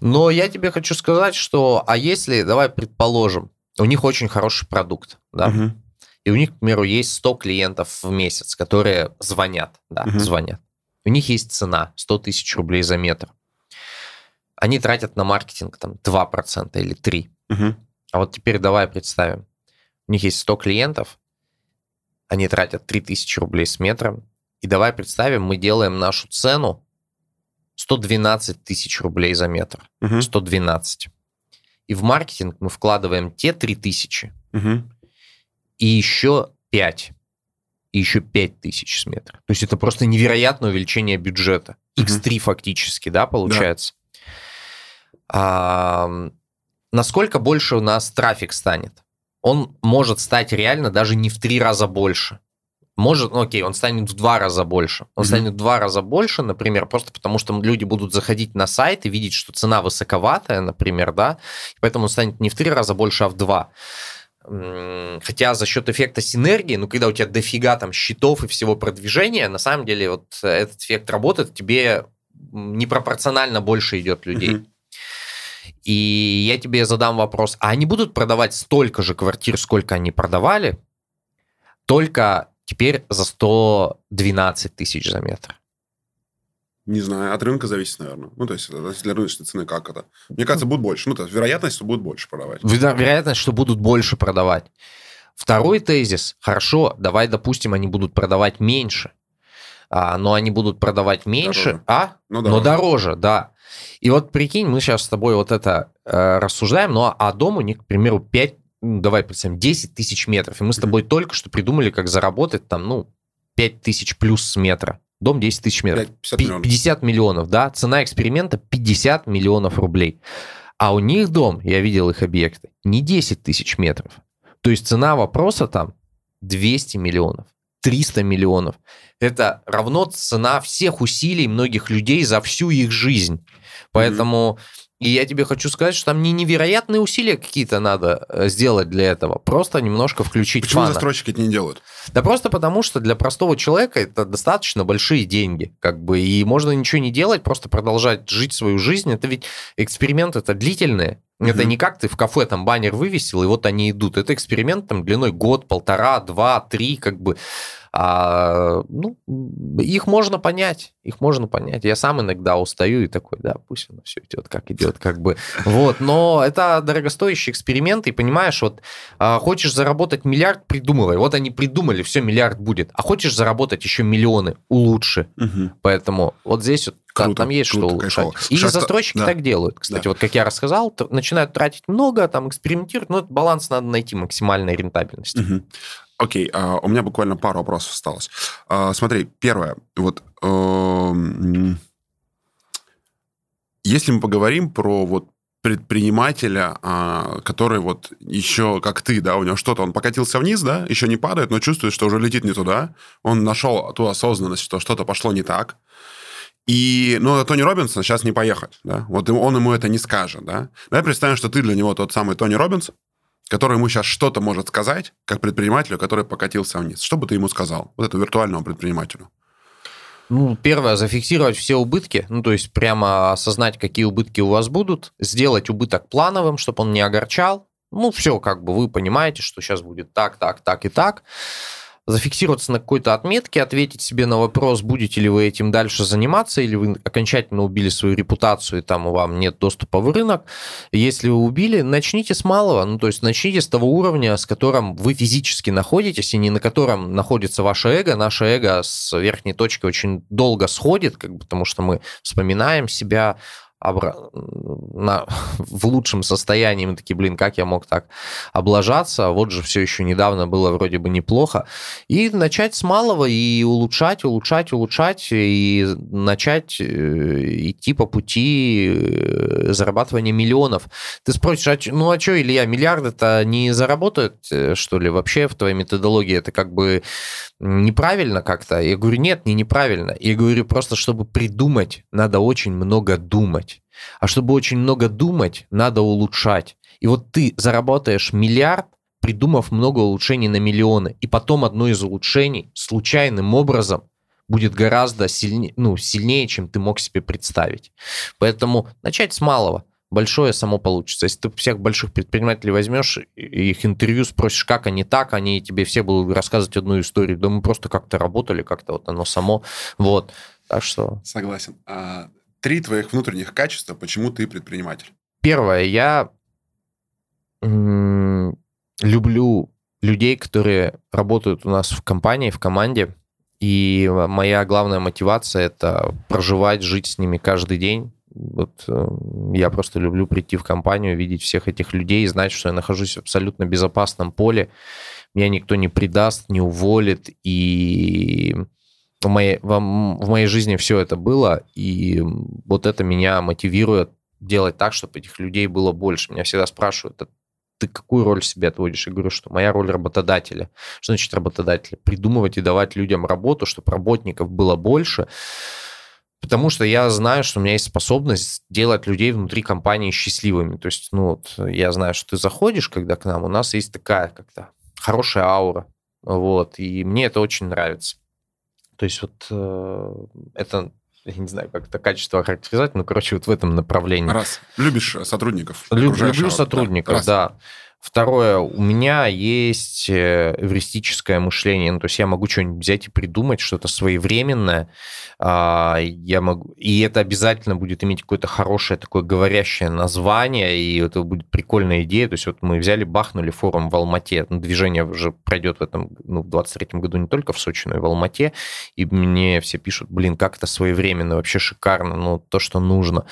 Но я тебе хочу сказать, что, а если, давай предположим, у них очень хороший продукт, да, угу. и у них, к примеру, есть 100 клиентов в месяц, которые звонят, да, угу. звонят. У них есть цена 100 тысяч рублей за метр. Они тратят на маркетинг там 2% или 3%. Угу. А вот теперь давай представим. У них есть 100 клиентов, они тратят 3000 рублей с метром, и давай представим, мы делаем нашу цену 112 тысяч рублей за метр. Угу. 112. И в маркетинг мы вкладываем те 3 тысячи угу. и еще 5. И еще 5 тысяч с метра. То есть это просто невероятное увеличение бюджета. X3 угу. фактически, да, получается. Да. А, насколько больше у нас трафик станет? Он может стать реально даже не в три раза больше. Может, ну окей, он станет в два раза больше. Он mm-hmm. станет в два раза больше, например, просто потому что люди будут заходить на сайт и видеть, что цена высоковатая, например, да, и поэтому он станет не в три раза больше, а в два. Хотя за счет эффекта синергии, ну, когда у тебя дофига там счетов и всего продвижения, на самом деле вот этот эффект работает, тебе непропорционально больше идет людей. Mm-hmm. И я тебе задам вопрос, а они будут продавать столько же квартир, сколько они продавали, только Теперь за 112 тысяч за метр. Не знаю, от рынка зависит, наверное. Ну, то есть, для рыночной цены как это? Мне кажется, будет больше. Ну, то есть, вероятность, что будут больше продавать. Вероятность, что будут больше продавать. Второй тезис. Хорошо, давай, допустим, они будут продавать меньше. А, но они будут продавать меньше, дороже. а? Но дороже. но дороже, да. И вот прикинь, мы сейчас с тобой вот это э, рассуждаем, но а дом у них, к примеру, 5 ну, давай представим, 10 тысяч метров. И мы с тобой mm-hmm. только что придумали, как заработать там, ну, 5 тысяч плюс с метра. Дом 10 тысяч метров. 50 миллионов. 50 миллионов, да. Цена эксперимента 50 миллионов рублей. А у них дом, я видел их объекты, не 10 тысяч метров. То есть цена вопроса там 200 миллионов, 300 миллионов. Это равно цена всех усилий многих людей за всю их жизнь. Поэтому... Mm-hmm И я тебе хочу сказать, что там не невероятные усилия какие-то надо э, сделать для этого. Просто немножко включить Почему фана. застройщики это не делают? Да просто потому, что для простого человека это достаточно большие деньги. Как бы, и можно ничего не делать, просто продолжать жить свою жизнь. Это ведь эксперимент, это длительные. Мгм. Это не как ты в кафе там баннер вывесил, и вот они идут. Это эксперимент там длиной год, полтора, два, три, как бы. А, ну, их можно понять, их можно понять. Я сам иногда устаю и такой, да, пусть оно все идет, как идет, как бы. Вот, но это дорогостоящий эксперимент, и понимаешь, вот а, хочешь заработать миллиард, придумывай. Вот они придумали, все, миллиард будет. А хочешь заработать еще миллионы, улучши. Мгм. Поэтому вот здесь вот там- Круто, там есть круто, что улучшать. кайфово. И Сейчас- застройщики да. так делают. Кстати, Да. вот как я рассказал, начинают тратить много, там экспериментируют, но этот баланс надо найти максимальной рентабельности. Мгм. Окей, а, у меня буквально пару вопросов осталось. А, смотри, первое, вот эм, если мы поговорим про вот предпринимателя, а, который вот еще как ты, да, у него что-то, он покатился вниз, да, еще не падает, но чувствует, что уже летит не туда, он нашел ту осознанность, что что-то пошло не так, и, ну, Тони Робинсон сейчас не поехать, да, вот он ему это не скажет, да. Давай представим, что ты для него тот самый Тони Робинсон, который ему сейчас что-то может сказать, как предпринимателю, который покатился вниз. Что бы ты ему сказал, вот этому виртуальному предпринимателю? Ну, первое, зафиксировать все убытки, ну, то есть прямо осознать, какие убытки у вас будут, сделать убыток плановым, чтобы он не огорчал. Ну, все, как бы вы понимаете, что сейчас будет так, так, так и так. Зафиксироваться на какой-то отметке, ответить себе на вопрос, будете ли вы этим дальше заниматься, или вы окончательно убили свою репутацию, и там у вам нет доступа в рынок. Если вы убили, начните с малого, ну, то есть начните с того уровня, с которым вы физически находитесь, и не на котором находится ваше эго. Наше эго с верхней точки очень долго сходит, как бы, потому что мы вспоминаем себя обра- на, <laughs> в лучшем состоянии. Мы такие, блин, как я мог так облажаться? Вот же все еще недавно было вроде бы неплохо. И начать с малого и улучшать, улучшать, улучшать, и начать э, идти по пути э, зарабатывания миллионов. Ты спросишь, а ну а что, Илья, миллиард это не заработает, э, что ли, вообще в твоей методологии? Это как бы неправильно как-то? Я говорю, нет, не неправильно. Я говорю, просто чтобы придумать, надо очень много думать. А чтобы очень много думать, надо улучшать. И вот ты заработаешь миллиард, придумав много улучшений на миллионы, и потом одно из улучшений случайным образом будет гораздо сильнее, ну, сильнее, чем ты мог себе представить. Поэтому начать с малого. Большое само получится. Если ты всех больших предпринимателей возьмешь, их интервью спросишь, как они так, они тебе все будут рассказывать одну историю. Да мы просто как-то работали, как-то вот оно само. Вот. Так что Согласен. А, три твоих внутренних качества, почему ты предприниматель? Первое, я люблю людей, которые работают у нас в компании, в команде. И моя главная мотивация это проживать, жить с ними каждый день. Вот э, я просто люблю прийти в компанию, видеть всех этих людей и знать, что я нахожусь в абсолютно безопасном поле. Меня никто не предаст, не уволит. И в моей, в, в моей жизни все это было. И вот это меня мотивирует делать так, чтобы этих людей было больше. Меня всегда спрашивают, «А ты какую роль себе отводишь? Я говорю, что моя роль работодателя. Что значит работодателя? Придумывать и давать людям работу, чтобы работников было больше. Потому что я знаю, что у меня есть способность делать людей внутри компании счастливыми. То есть, ну вот, я знаю, что ты заходишь, когда к нам, у нас есть такая как-то хорошая аура. Вот, и мне это очень нравится. То есть вот э, это, я не знаю, как это качество характеризовать, но, короче, вот в этом направлении. Раз. Любишь сотрудников? Лю- Люблю сотрудников, Раз. да. Второе, у меня есть э, эвристическое мышление, ну, то есть я могу что-нибудь взять и придумать, что-то своевременное, а, я могу, и это обязательно будет иметь какое-то хорошее такое говорящее название, и это будет прикольная идея, то есть вот мы взяли, бахнули форум в Алмате, ну, движение уже пройдет в этом, ну, в 23 году не только в Сочи, но и в Алмате, и мне все пишут, блин, как это своевременно, вообще шикарно, ну, то, что нужно.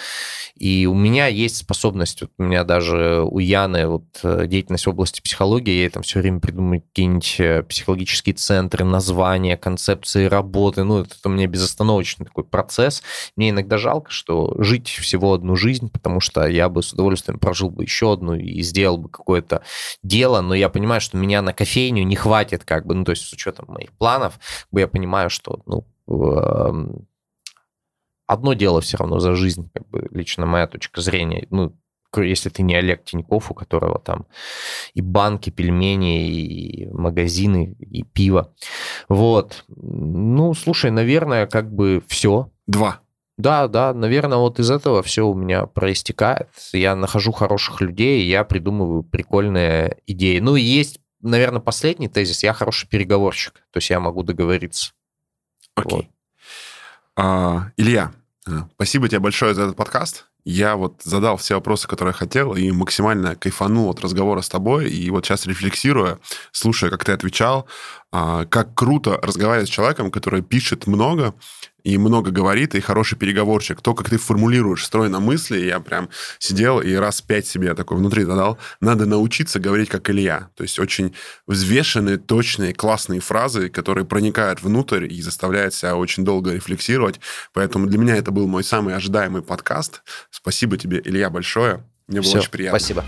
И у меня есть способность, вот у меня даже у Яны вот э, деятельность в области психологии, ей там все время придумываю какие-нибудь э, психологические центры, названия, концепции работы, ну, это у меня безостановочный такой процесс. Мне иногда жалко, что жить всего одну жизнь, потому что я бы с удовольствием прожил бы еще одну и сделал бы какое-то дело, но я понимаю, что меня на кофейню не хватит, как бы, ну, то есть с учетом моих планов, я понимаю, что, ну, эм, одно дело все равно за жизнь, как бы лично моя точка зрения. Ну, если ты не Олег Тиньков, у которого там и банки, пельмени, и магазины, и пиво. Вот. Ну, слушай, наверное, как бы все. Два. Да, да, наверное, вот из этого все у меня проистекает. Я нахожу хороших людей, я придумываю прикольные идеи. Ну и есть, наверное, последний тезис. Я хороший переговорщик, то есть я могу договориться. Окей. Вот. А, Илья, спасибо тебе большое за этот подкаст. Я вот задал все вопросы, которые хотел, и максимально кайфанул от разговора с тобой. И вот сейчас рефлексируя, слушая, как ты отвечал, а, как круто разговаривать с человеком, который пишет много, и много говорит, и хороший переговорщик. То, как ты формулируешь стройно мысли, я прям сидел и раз пять себе такой внутри задал, надо научиться говорить как Илья. То есть очень взвешенные, точные, классные фразы, которые проникают внутрь и заставляют себя очень долго рефлексировать. Поэтому для меня это был мой самый ожидаемый подкаст. Спасибо тебе, Илья, большое. Мне было Все, очень приятно. Спасибо.